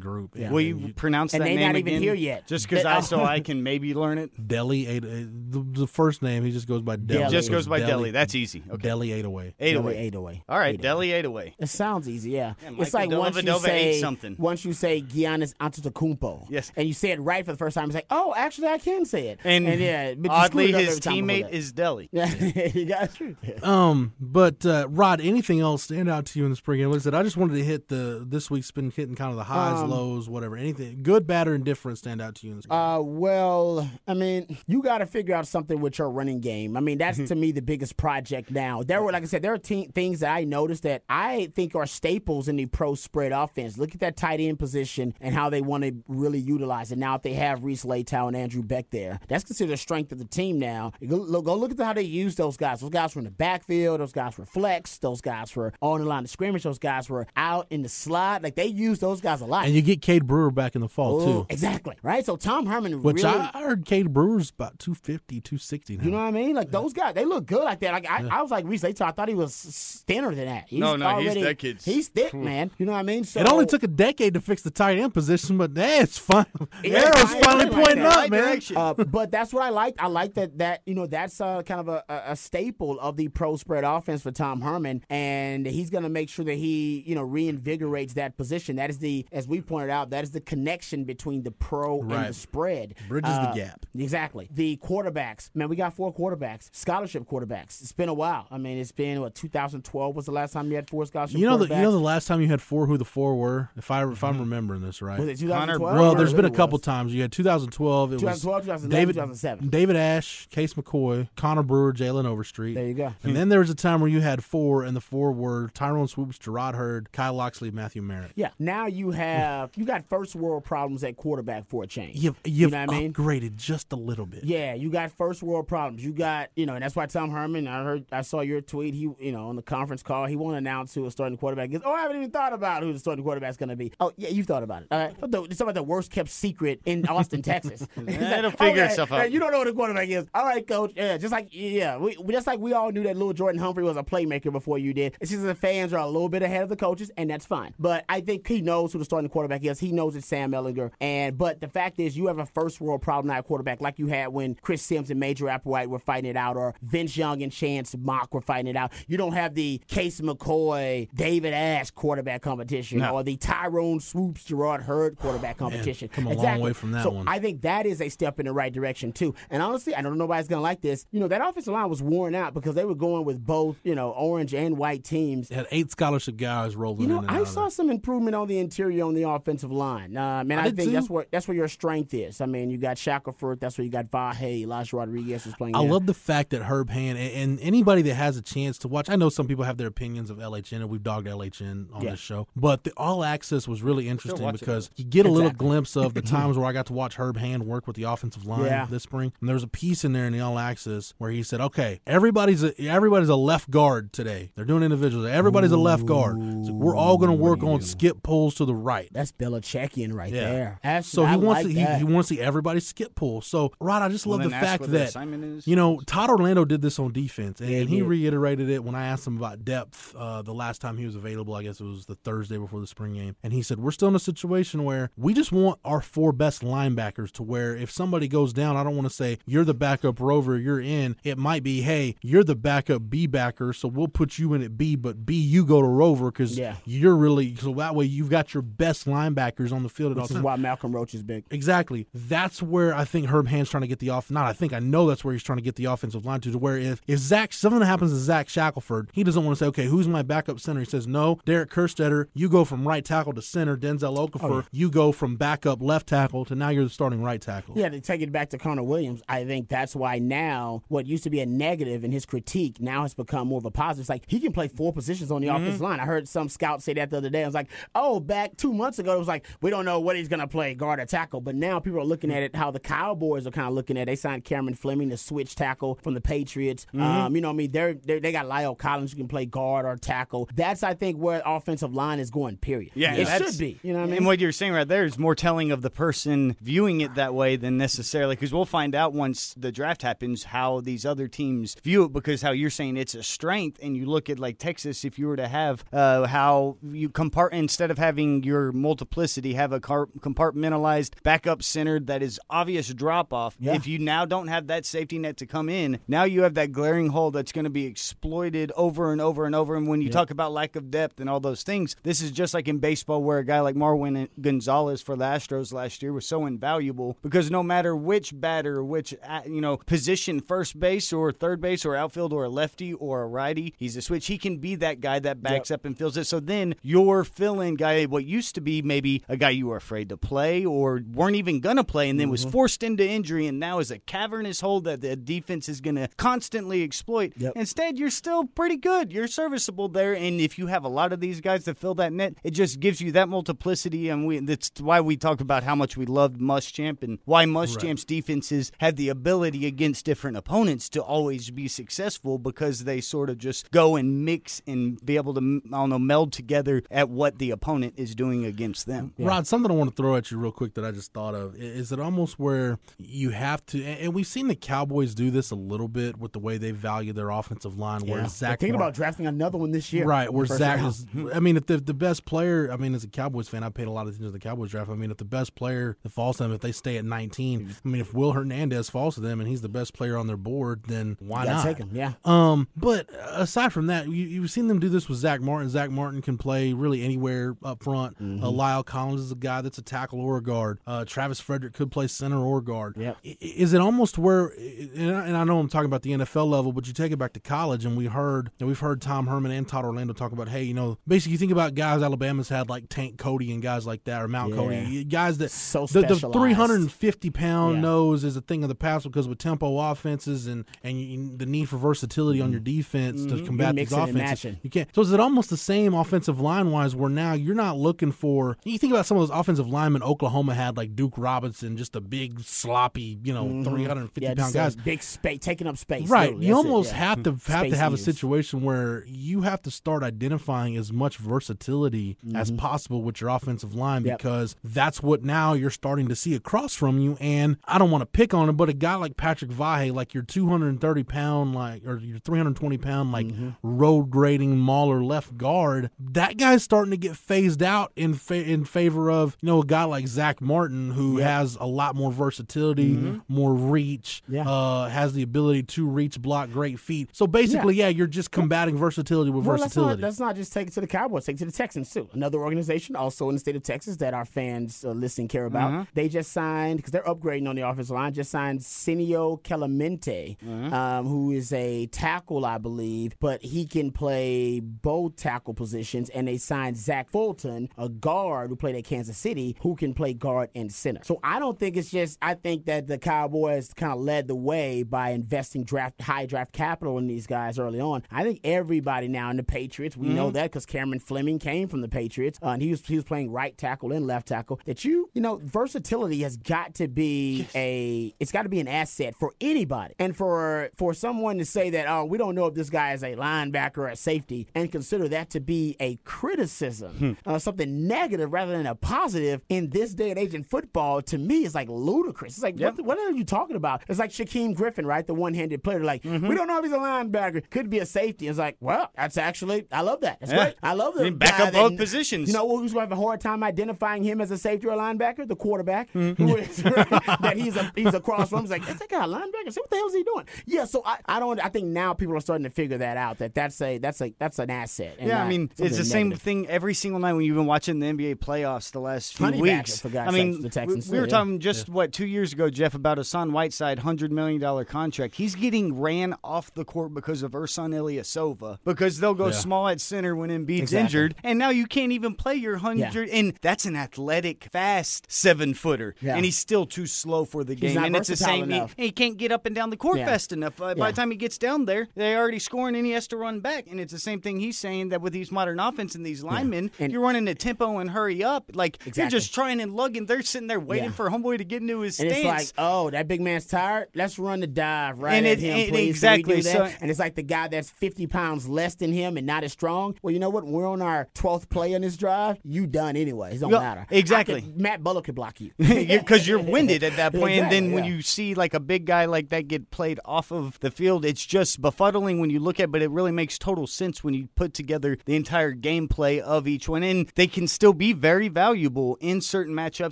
group. Yeah. Will And you pronounce And that they name not even again? Here yet. Just because I so *laughs* I can maybe learn it. Deli Ada, the, the first name he just goes by Deli. Deli. Just So goes by Deli. Deli. That's easy. Okay. Deli Adeoye. Eight Deli away. Eight away. All right, Eight Deli eight away. It sounds easy, yeah. Yeah, it's Michael like once you Dellavedova ate say something. once you say Giannis Antetokounmpo, Yes. and you say it right for the first time, it's like, oh, actually, I can say it. And, yeah, but you oddly, screwed it up his every time before teammate that. is Deli. *laughs* Yeah, *laughs* you got you. Um, but uh, Rod, anything else stand out to you in the spring game? Like I said, I just wanted to hit the this week's been hitting kind of the highs, Um, lows, whatever. Anything good, bad, or indifferent stand out to you in this game? Uh, well, I mean, you got to figure out something with your running game. I mean, that's to me the biggest project now. There were, like I said, there are te- things that I noticed that I think are staples in the pro spread offense. Look at that tight end position and how they want to really utilize it. Now, if they have Reese Leitao and Andrew Beck there, that's considered a strength of the team now. Go look, go look at how they use those guys. Those guys were in the backfield. Those guys were flex. Those guys were on the line of scrimmage. Those guys were out in the slot. Like they use those guys a lot. and you get Cade Brewer back in the fall Ooh, too, exactly right. So Tom Herman which really. I, I heard Cade Brewer's about 250, 260 now. You know what I mean? Like those guys, they look good like that. Like I, I was like Reese Leitao. I thought he was thinner than that. He's No, no, he's- already, that kid's- He's thick, man. You know what I mean? So it only took a decade to fix the tight end position, but hey, it's fun. Yeah, *laughs* Arrow's finally like pointing that. up, man. Uh, but that's what I like. I like that that you know that's uh, kind of a, a, a staple of the pro spread offense for Tom Herman, and he's going to make sure that he you know reinvigorates that position. That is the as we pointed out, that is the connection between the pro and Right. the spread. Bridges the Uh, gap. Exactly. The quarterbacks, man, we got four quarterbacks, scholarship quarterbacks. It's been a while. I mean, it's been what 2012 was the last time you had four scholarship. You know the you know the last time you had four who the four were? If I if I'm remembering this right. was it Connor 2012? Well, there's been a couple was? times. You had 2012. It 2012, was 2011, David, 2007. David Ash, Case McCoy, Connor Brewer, Jalen Overstreet. There you go. And then there was a time where you had four, and the four were Tyrone Swoopes, Jerrod Heard, Kai Locksley, Matthew Merrick. Yeah. Now you have you got first world problems at quarterback for a change. You've, you you've know what I mean? upgraded just a little bit. Yeah, you got first world problems. You got, you know, and that's why Tom Herman. I heard, I saw your tweet. He, you know, on the conference call, he won't announce who a starting quarterback is. Oh, I haven't even thought about who the starting quarterback's going to be. Oh, yeah, you've thought about it. All right, it's about the worst kept secret in Austin, *laughs* Texas. It'll figure itself out. "Hey, You don't know who the quarterback is. All right, coach. Yeah, just like yeah, we we- just like we all knew that little Jordan Humphrey was a playmaker before you did. It's just the fans are a little bit ahead of the coaches, and that's fine. But I think he knows who the starting quarterback is. He knows it's Sam Ehlinger. And but the fact is, you have a first world problem at quarterback, like you had when Chris Sims and Major Applewhite were fighting it out, or Vince Young and Chance Mock were fighting it out. You don't have the Case McCoy, David Ash quarterback competition, No. or the Tyrone Swoopes, Jerrod Heard quarterback competition. come a long exactly. way from that so one. I think that is a step in the right direction too. And honestly, I don't know nobody's gonna like this. You know, that offensive line was worn out because they were going with both, you know, orange and white teams. Had eight scholarship guys rolling You know, in and I saw some improvement on the interior on the offensive line. Uh, man, I I, think too. that's where that's where your strength is. I mean, you got Shackelford, that's where you got Vahe, Elijah Rodriguez is playing. I there. love the fact that Herb Hand and, and anybody that has a chance to watch. I know some people have their opinions of LHN, and we've dogged LHN on Yeah. this show, but the All Access was really interesting watch it, because you get a little glimpse of the *laughs* times where I got to watch Herb Hand work with the offensive line Yeah. this spring. And there was a piece in there in the All Access where he said, "Okay, everybody's a, everybody's a left guard today. They're doing individuals. Everybody's a left guard. So we're all going to work on skip pulls to the right." That's Belichickian right Yeah. there. That's, So I he wants like to, he, that. he wants to see everybody skip pull. So Rod, I just Well, love the fact what the that assignment is. you know Todd Orlando did this on defense, and, Yeah, he he reiterated it when I asked him about depth uh, the last time he was available. I guess it was the Thursday before the spring game, and he said we're still in a situation where we just want our four best linebackers to where if somebody goes down, I don't want to say you're the backup rover, you're in. It might be hey, you're the backup B backer, so we'll put you in at B, but B you go to rover because Yeah. you're really so that way you've got your best linebackers on the field at all Which is times. why Malcolm Roach is big. Exactly. That's where I think Herb Hand's trying to get the off. Not I think I know that's where he's trying to get the offensive line to. To where if if Zach something happens to Zach Shackelford, he doesn't want to say, okay, who's my backup center? He says, no, Derek Kerstetter, you go from right tackle to center. Denzel Okafor, you go from backup left tackle to now you're the starting right tackle. Yeah, to take it back to Connor Williams, I think that's why now what used to be a negative in his critique now has become more of a positive. It's like he can play four positions on the Mm-hmm. offensive line. I heard some scout say that the other day. I was like, oh, back two months ago, it was like we don't know what he's going to play, guard tackle. But now people are looking at it how the Cowboys are kind of looking at. it. They signed Cameron Fleming, the switch tackle from the Patriots. Mm-hmm. Um, you know, what I mean, they're, they're they got La'el Collins who can play guard or tackle. That's I think where offensive line is going. Period. Yeah, it should be. You know what I mean? And what you're saying right there is more telling of the person viewing it that way than necessarily because we'll find out once the draft happens how these other teams view it. Because how you're saying it's a strength, and you look at like Texas, if you were to have uh, how you compart instead of having your multiplicity, have a car- compartmentalized backup centered that is obvious drop off. Yeah. If you now don't have that safety net to come in, now you have that glaring hole that's going to be exploited over and over and over. And when you talk about lack of depth and all those things, this is just like in baseball where a guy like Marwin Gonzalez for the Astros last year was so invaluable because no matter which batter, which uh, you know position, first base or third base or outfield or a lefty or a righty, he's a switch. He can be that guy that backs up and fills it. So then your fill-in guy, what used to be maybe a guy you were afraid to play or weren't even gonna play, and then was mm-hmm. forced into injury, and now is a cavernous hole that the defense is gonna constantly exploit. Yep. Instead, you're still pretty good. You're serviceable there, and if you have a lot of these guys to fill that net, it just gives you that multiplicity. And we that's why we talk about how much we loved Muschamp and why Muschamp's defenses had the ability against different opponents to always be successful because they sort of just go and mix and be able to I don't know meld together at what the opponent is doing against them. Rod, something I want to throw at you real quick that I just thought of is it almost where you have to, and we've seen the Cowboys do this a little bit with the way they value their offensive line. Where They're Zach thinking Mar- about drafting another one this year. Right, where Zach round. is. I mean, if the, the best player, I mean, as a Cowboys fan, I paid a lot of attention to the Cowboys draft. I mean, if the best player that falls to them, if they stay at 19, I mean, if Will Hernandez falls to them and he's the best player on their board, then why not? take him, yeah. Um, but aside from that, you, you've seen them do this with Zach Martin. Zach Martin can play really anywhere up front. Mm-hmm. Uh, La'el Collins is a guy that's a tackle or a guard. Uh, Travis Frederick could play center or guard. Yep. Is it almost where, and I know I'm talking about the NFL level, but you take it back to college, and we heard, and we've heard Tom Herman and Todd Orlando talk about, hey, you know, basically you think about guys Alabama's had like Tank Cody and guys like that, or Mount Yeah. Cody, guys that So the, the 350 pound Yeah. nose is a thing of the past because with tempo offenses and and you, the need for versatility on your defense to combat these offenses, you can't. So is it almost the same offensive line wise? Where now you're not looking for. You think about some of those offensive linemen Oklahoma had, like Duke Robinson, just a big sloppy, you know, 350 Yeah, pound guys. big space, taking up space. Right, you That's it, almost yeah. have to have to Space have a situation where you have to start identifying as much versatility as possible with your offensive line Mm-hmm. Yep. because that's what now you're starting to see across from you. And I don't want to pick on him, but a guy like Patrick Vahe, like your 230 pound, like or your 320 pound, like Mm-hmm. road grading mauler left guard, that guy's starting to get phased out in fa- in favor of you know a guy like Zach Martin who has a lot more versatility, more reach, Mm-hmm. Yeah. uh, has the ability to reach, block, great feet. So basically, yeah, you're just combating versatility with Well, let's not, versatility. let's not just take it to the Cowboys, take it to the Texans too. Another organization also in the state of Texas that our fans uh, listening care about. Uh-huh. They just signed because they're upgrading on the offensive line. Just signed Senio Clemente, Uh-huh. um, who is a tackle, I believe, but he can play both tackle positions. And they signed Zach Fulton, a guard who played at Kansas City, who can play guard and center. So I don't think it's just. I think that the Cowboys kind of led the way by investing draft high draft capital in these guys early on. I think everybody now in the Patriots, we know that because Cameron Fleming came from the Patriots, uh, and he was he was playing right tackle and left tackle. That you you know versatility has got to be a it's got to be an asset for anybody, and for for someone to say that oh we don't know if this guy is a linebacker or a safety, and consider that to be a criticism, uh, something negative rather than a positive in this day and age in football, to me is like ludicrous. It's like what, what are you talking about? It's like Shaquem Griffin, right? The one-handed player. Like we don't know if he's a linebacker, could be a safety. It's like well, that's actually I love that. That's Yeah. great. I love the I mean, back up both that- positions. You know who's going to have a hard time identifying him as a safety or a linebacker? The quarterback, Mm-hmm. who is *laughs* that he's a, he's across from. He's like, is that guy a linebacker? See what the hell is he doing? Yeah. So I, I don't. I think now people are starting to figure that out. That that's a that's a that's an asset. Yeah, I mean, it's the same thing every single night when you've been watching the NBA playoffs the last few Honey weeks. God's I mean, the Texans we, we were yeah. talking just what two years ago, Jeff, about Hassan Whiteside, hundred million dollar contract. He's getting ran off the court because of Ersan Ilyasova because they'll go Yeah. small at center when Embiid's Exactly. injured, and now you can't even play your hundred. And that's an athletic, fast seven footer, Yeah. and he's still too slow for the game. and it's the same. He, he can't get up and down the court Yeah. fast enough. Uh, By the time he gets down there, they're already scoring, and he has to run back. And it's the same thing he's saying that with these modern offense and these linemen, And- you're running a tempo and hurry up. Like you're just trying and lugging jog, and they're sitting there waiting Yeah. for homeboy to get into his And stance. it's like, oh, that big man's tired. Let's run the dive right And at it- him, and please. Exactly, so- and it's like the guy that's 50 pounds less than him and not as strong. Well, you know what? We're on our 12th play on this drive. You done anyway. It don't Well, matter. exactly. Could- Matt Bullock could block you. *laughs* because you're winded at that *laughs* point. and then Exactly, when you see like a big guy like that get played off of the field, it's just befuddling when you look at. It, But it really makes total sense when you put together the entire gameplay of each one, and they can still be very valuable in certain matchups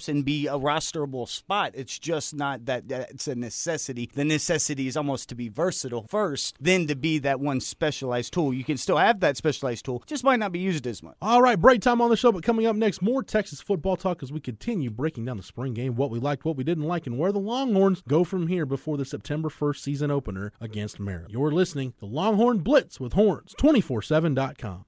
and be a rosterable spot. It's just not that that it's a necessity. The necessity is almost to be versatile first, then to be that one specialized tool. You can still have that specialized tool, just might not be used as much. All right, break time on the show, but coming up next, more Texas football talk as we continue breaking down the spring game, what we liked, what we didn't like, and where the Longhorns go from here before the September 1st season opener against Maryland. You're listening to Longhorn Blitz with Horns, 247.com.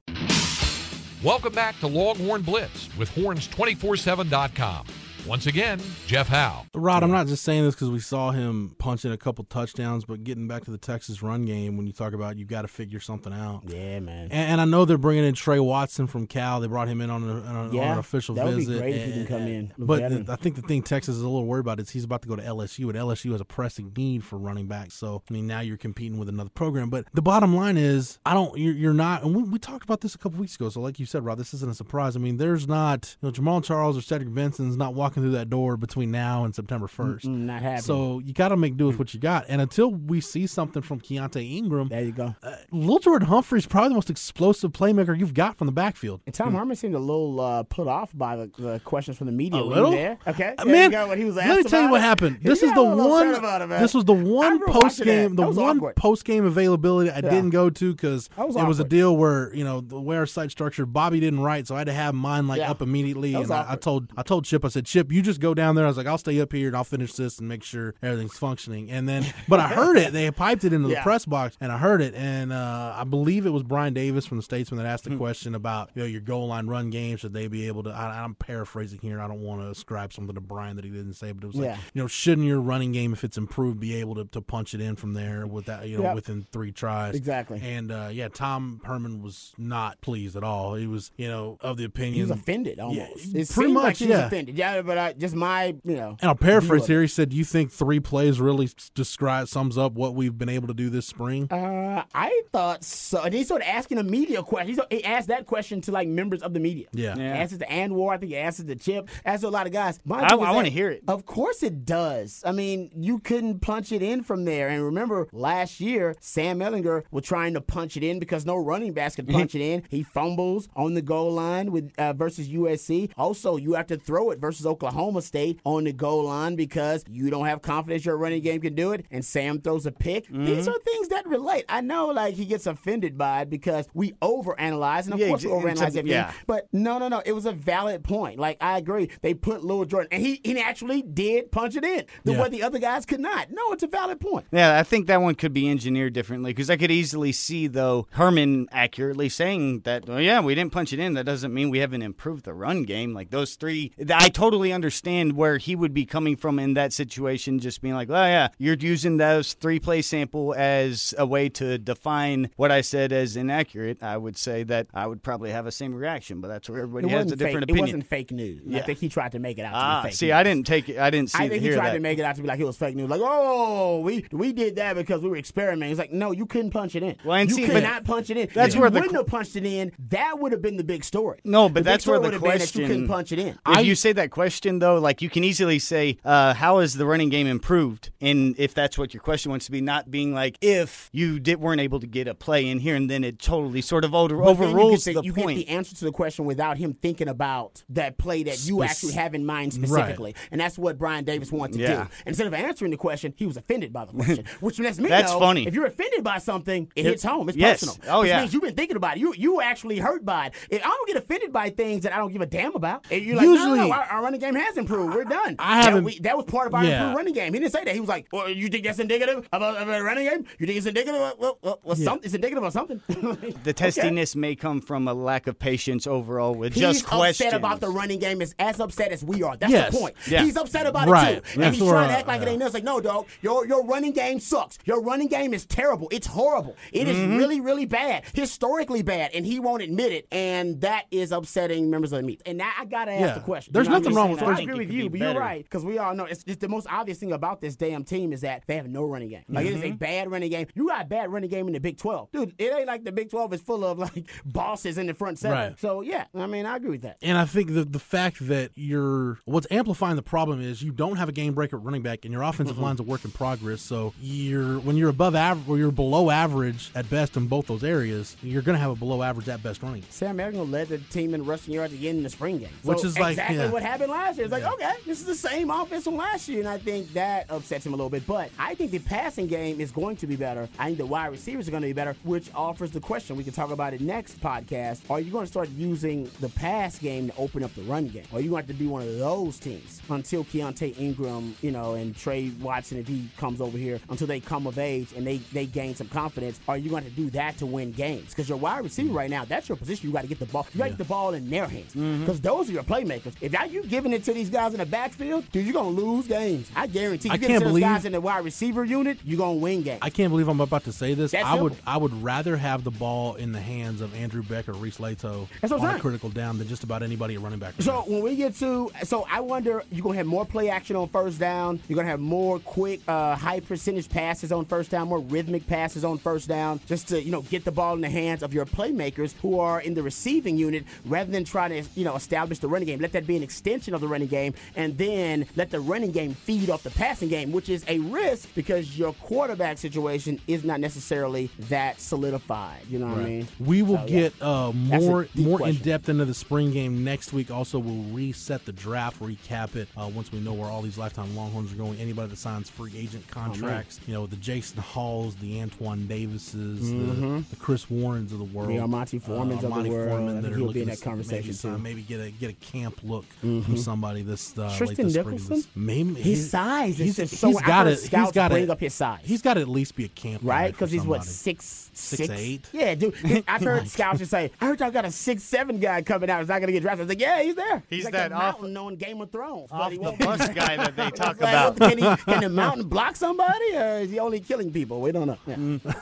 Welcome back to Longhorn Blitz with horns247.com. Once again, Jeff Howe. Rod, I'm not just saying this because we saw him punching a couple touchdowns, but getting back to the Texas run game, when you talk about you've got to figure something out. yeah, man. And, and I know they're bringing in Tre Watson from Cal. They brought him in on, a, on, a- Yeah, on an official that would be visit. great if he can come in, But the- I think the thing Texas is a little worried about is he's about to go to LSU, and LSU has a pressing need for running back. So I mean, now you're competing with another program. But the bottom line is, I don't. You're, you're not. And we, we talked about this a couple weeks ago. So like you said, Rod, this isn't a surprise. I mean, there's not. You know, Jamaal Charles or Cedric Benson's not walking through that door between now and September 1st. Mm, not happening. So you got to make do with what you got. And until we see something from Keontae Ingram, there you go. uh, Little Jordan Humphrey is probably the most explosive playmaker you've got from the backfield. And Tom Herman seemed a little uh, put off by the, the questions from the media. A little? there? Okay. Uh, There man, you go, when he was let me tell you about what it. happened. This is the a little upset one. about it, this was the one post game. The one post game availability I Yeah. didn't go to because it was a deal where you know the way our site structured. Bobby didn't write, so I had to have mine like Yeah. up immediately. And I, I told I told Chip, I said, Chip, you just go down there. I was like, I'll stay up here and I'll finish this and make sure everything's functioning. And then, but I heard it. They piped it into the press box, and I heard it. And uh, I believe it was Brian Davis from the Statesman that Hmm. asked the question about you know your goal line run game. Should they be able to? I, I'm paraphrasing here. I don't want to ascribe something to Brian that he didn't say, but it was like you know, shouldn't your running game, if it's improved, be able to, to punch it in from there with that you know Yep. within three tries? Exactly. And uh, yeah, Tom Herman was not pleased at all. He was you know of the opinion He was offended almost. Yeah, it pretty seemed like much, he was offended. Yeah, but I, just my, you know. And I'll paraphrase view of here. He said, "Do you think three plays really describe sums up what we've been able to do this spring?" Uh, I thought so. And he started asking a media question. He, started, he asked that question to like members of the media. Yeah. He Yeah. asked it to Anwar. I think he asked it to Chip. Asked it to a lot of guys. My I- I wanna hear it. Of course it does. I mean, you couldn't punch it in from there. And remember, last year, Sam Ehlinger was trying to punch it in because no running backs could punch *laughs* it in. He fumbles on the goal line with uh, versus USC. Also, you have to throw it versus Oklahoma State on the goal line because you don't have confidence your running game can do it. And Sam throws a pick. These mm-hmm. are things that relate. I know, like he gets offended by it because we overanalyze, and of Yeah, course we overanalyze everything. yeah. But no, no, no. It was a valid point. Like I agree. They put Lil Jordan, and he, he actually did punch it in. The Yeah. way the other guys could not. No, it's a valid point. Yeah, I think that one could be engineered differently because I could easily see, though, Herman accurately saying that, well, yeah, we didn't punch it in. That doesn't mean we haven't improved the run game. Like those three, I totally understand where he would be coming from in that situation, just being like, oh, yeah, you're using those three play sample as a way to define what I said as inaccurate. I would say that I would probably have a same reaction, but that's where everybody It has a different fake. opinion. It wasn't fake news. I think he tried to make it out to ah, be fake. see, news. I didn't take it. I didn't see I think he tried that. to make it out to be like it was fake news. Like, oh, we we did that because we were experimenting. It's like, no, you couldn't punch it in. Well, and you see, could not punch it in. that's if where you the wouldn't have punched it in. That would have been the big story. No, but The that's where the would have been that you couldn't punch it in. If you say that question though, like you can easily say, uh, "How has the running game improved?" And if that's what your question wants to be, not being like if you did weren't able to get a play in here, and then it totally sort of over, overrules you get the you point. get the answer to the question without him thinking about that play that you Spec- actually have in mind specifically, and that's what Brian Davis wanted to Yeah. do. Instead of answering the question, he was offended by the *laughs* question, which lets me That's know funny. if you're offended by something, it, It- hits home. It's yes. personal. Oh, which yeah. means you've been thinking about it. You you actually hurt by it. If I don't get offended by things that I don't give a damn about, and you're like, Usually- no, no, our, our running game has improved. We're done. I That haven't- we- That, was part of our Yeah. improved running game. He didn't say that. He was like, well, you think that's indicative of a, of a running game? You think it's indicative of well, well, well, Yeah. some, it's indicative of something? *laughs* the testiness may come from a lack of patience overall with just He's questions. upset about the running game Is as upset as we are. That's Yes. the point. Yeah. He's upset about Right. it too. That's And he's trying to act like it ain't nothing. It's like, no, dog, your your running game sucks. Your running game is terrible. It's horrible. It is Mm-hmm. really, really bad. Historically bad. And he won't admit it. And that is upsetting members of the media. And now I gotta ask Yeah. the question. There's You know nothing I'm wrong no, I I agree with you, be but you're right because we all know it's just the most obvious thing about this damn team is that they have no running game. Like it is a Mm-hmm. bad running game. You got a bad running game in the Big 12, dude. It ain't like the Big 12 is full of like *laughs* bosses in the front seven. Right. So yeah, I mean, I agree with that. And I think the the fact that you're what's amplifying the problem is you don't have a game breaker running back, and your offensive line's a work in progress. So you're when you're above average or you're below average at best in both those areas, you're going to have a below average at best running. game. Sam Ehlinger led the team in rushing yards again in the spring game, Which So is like, exactly yeah. what happened last year. It's like okay, this is the same offense from last year, and I think that upsets him a little bit. But I think the passing game is going to be better. I think the wide receivers are going to be better, which offers the question. We can talk about it next podcast. Are you going to start using the pass game to open up the run game? Or are you going to have to be one of those teams until Keontae Ingram, you know, and Tre Watson, if he comes over here, until they come of age and they, they gain some confidence? Are you going to do that to win games? Because your wide receiver right now, that's your position. You got to get the ball. You got to get the ball in their hands mm-hmm. because those are your playmakers. If now you giving it to these guys in the backfield, dude, you're going to lose games. I guarantee. You I can't to those believe- guys in the wide receiver unit, you're going to win games. I can't believe I'm about to say this. That's I would. I would rather have the ball in the hands of Andrew Beck or Reese Leitao That's what I'm on a critical down than just about anybody at running back. So when we get to, so I wonder, you're gonna have more play action on first down. You're gonna have more quick, uh, high percentage passes on first down, more rhythmic passes on first down, just to you know get the ball in the hands of your playmakers who are in the receiving unit, rather than trying to you know establish the running game. Let that be an extension of the running game, and then let the running game feed off the passing game, which is a risk because your quarterback situation is not necessarily that solidified. You know what I mean? We will So, yeah. get uh, more more question. in depth into the spring game next week. Also, we'll reset the draft, recap it uh, once we know where all these lifetime Longhorns are going. Anybody that signs free Oh, agent contracts, you know, the Jason Halls, the Antoine Davises, the, the Chris Warrens of the world, Mm-hmm. The Armanti Foremans of the world. Foreman that He'll looking be in that conversation, maybe, too. Mm-hmm. maybe get a get a camp look from somebody this uh, late Tristan this spring. Nickelson? This- Maybe His his- size is He's, just so- he's I've got heard it. He's scouts got bring it. up his size. He's got to at least be a camp right? Because he's what somebody. six, Six eight? Yeah, dude. *laughs* I've heard scouts just say, "I heard y'all got a six seven guy coming out. He's not gonna get drafted." I was like, "Yeah, he's there. He's like that the off- mountain on Game of Thrones, Off the won't *laughs* bus guy that they talk like, about. Can, he, can the *laughs* mountain block somebody, or is he only killing people? We don't know. Yeah.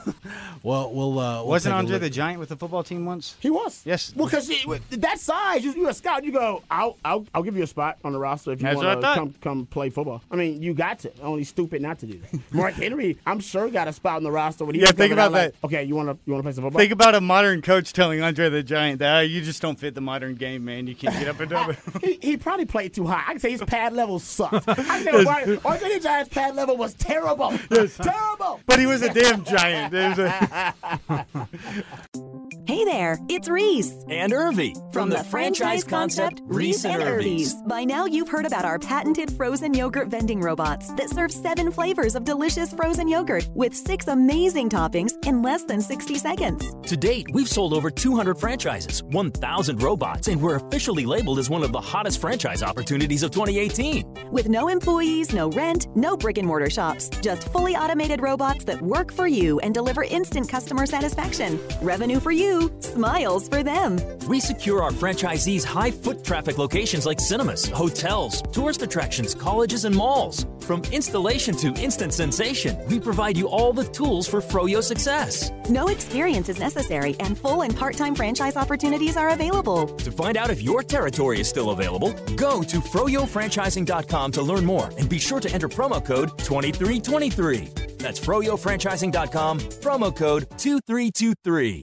Well, we'll. Uh, we'll Wasn't Andre the Giant with the football team once? He was. Yes. Well, because that size, you- you're a scout. You go, I'll, I'll, I'll give you a spot on the roster if you That's what I want to come, come play football. I mean, you got to. Only stupid not to do that. *laughs* Mark Henry, I'm sure got a spot on the roster when he Yeah, was think coming out about like, Okay, you want to, you want to play some football? Think about a modern coach telling Andre the Giant that "Ah, you just don't fit the modern game, man. You can't get up and down. *laughs* he, he probably played too high. I can say his pad level sucked. I can *laughs* say Andre, Andre the Giant's pad level was terrible. Terrible. but he was a damn giant. It was a- Hey there, it's Reese. And Irvy. From, the, franchise concept, Reese and Irvy's. By now, you've heard about our patented frozen yogurt vending robots that serve seven flavors of delicious frozen yogurt with six amazing toppings in less than 60 seconds. To date, we've sold over 200 franchises, 1,000 robots, and we're officially labeled as one of the hottest franchise opportunities of 2018. With no employees, no rent, no brick and mortar shops, just fully automated robots that work for you and deliver instant customer satisfaction. Revenue for you, smiles for them. We secure our franchisees high foot traffic locations like hotels, tourist attractions, colleges, and malls. From installation to instant sensation, we provide you all the tools for Froyo success. No experience is necessary, and full and part time franchise opportunities are available. To find out if your territory is still available, go to froyofranchising.com to learn more and be sure to enter promo code 2323. That's froyofranchising.com, promo code 2323.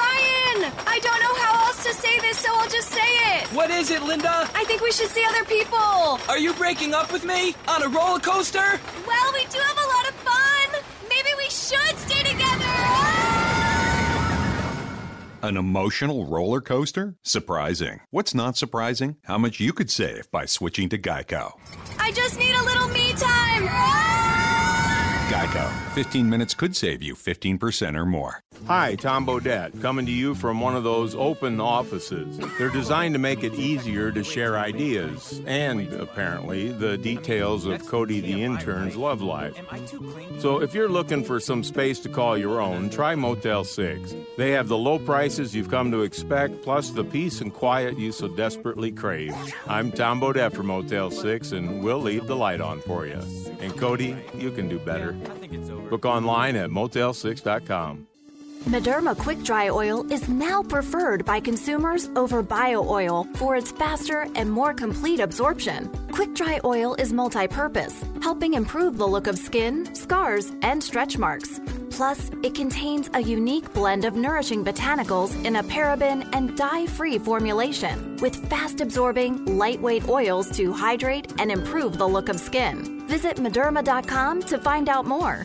Ryan! I don't know how else to say this, so I'll just say it. What is it, Linda? I think we should see other people. Are you breaking up with me? On a roller coaster? Well, we do have a lot of fun. Maybe we should stay together. Ah! An emotional roller coaster? Surprising. What's not surprising? How much you could save by switching to Geico. I just need a little me time. Ah! Geico. 15 minutes could save you 15% or more. Hi, Tom Bodett, coming to you from one of those open offices. They're designed to make it easier to share ideas and, apparently, the details of Cody the intern's love life. So if you're looking for some space to call your own, try Motel 6. They have the low prices you've come to expect, plus the peace and quiet you so desperately crave. I'm Tom Bodett from Motel 6, and we'll leave the light on for you. And Cody, you can do better. Book online at motel6.com. Mederma Quick Dry Oil is now preferred by consumers over bio oil for its faster and more complete absorption. Quick Dry Oil is multi purpose, helping improve the look of skin, scars, and stretch marks. Plus, it contains a unique blend of nourishing botanicals in a paraben and dye free formulation with fast absorbing, lightweight oils to hydrate and improve the look of skin. Visit Mederma.com to find out more.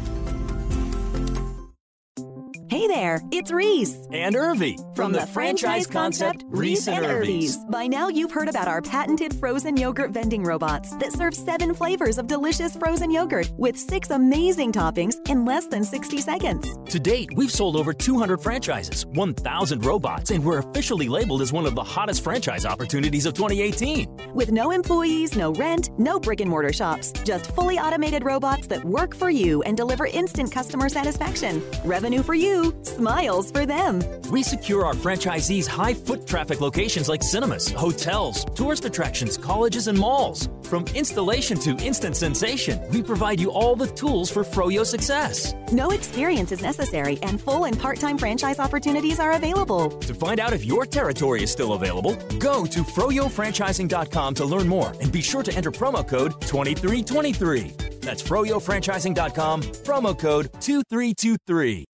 Hey there, it's Reese. And Irvy From, the, franchise concept Reese and Irvy's. By now, you've heard about our patented frozen yogurt vending robots that serve seven flavors of delicious frozen yogurt with six amazing toppings in less than 60 seconds. To date, we've sold over 200 franchises, 1,000 robots, and we're officially labeled as one of the hottest franchise opportunities of 2018. With no employees, no rent, no brick and mortar shops, just fully automated robots that work for you and deliver instant customer satisfaction. Revenue for you, smiles for them. We secure our franchisees high foot traffic locations like cinemas, hotels, tourist attractions, colleges, and malls. From installation to instant sensation, we provide you all the tools for Froyo success. No experience is necessary, and full and part time franchise opportunities are available. To find out if your territory is still available, go to froyofranchising.com to learn more and be sure to enter promo code 2323. That's froyofranchising.com, promo code 2323.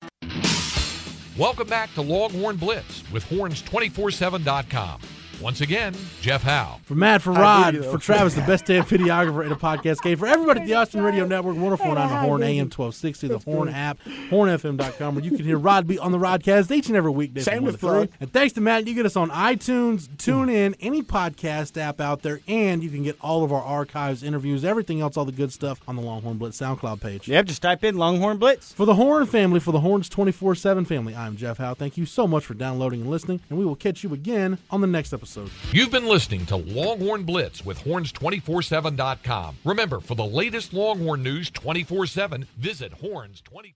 Welcome back to Longhorn Blitz with horns247.com. Once again, Jeff Howe. For Matt, for Rod, do, though. for Travis, the best damn videographer in a podcast game. For everybody at the Austin Radio Network, 1049 The Horn, AM 1260, the Horn app, hornfm.com, where you can hear Rod be on the Rodcast each and every weekday. from Shameless 1 3. And thanks to Matt, you get us on iTunes, tune in, any podcast app out there, and you can get all of our archives, interviews, everything else, all the good stuff on the Longhorn Blitz SoundCloud page. Yep, just type in Longhorn Blitz. For the Horn family, for the Horns 24 7 family, I'm Jeff Howe. Thank you so much for downloading and listening, and we will catch you again on the next episode. You've been listening to Longhorn Blitz with horns247.com. Remember, for the latest Longhorn news 24 7, visit horns 20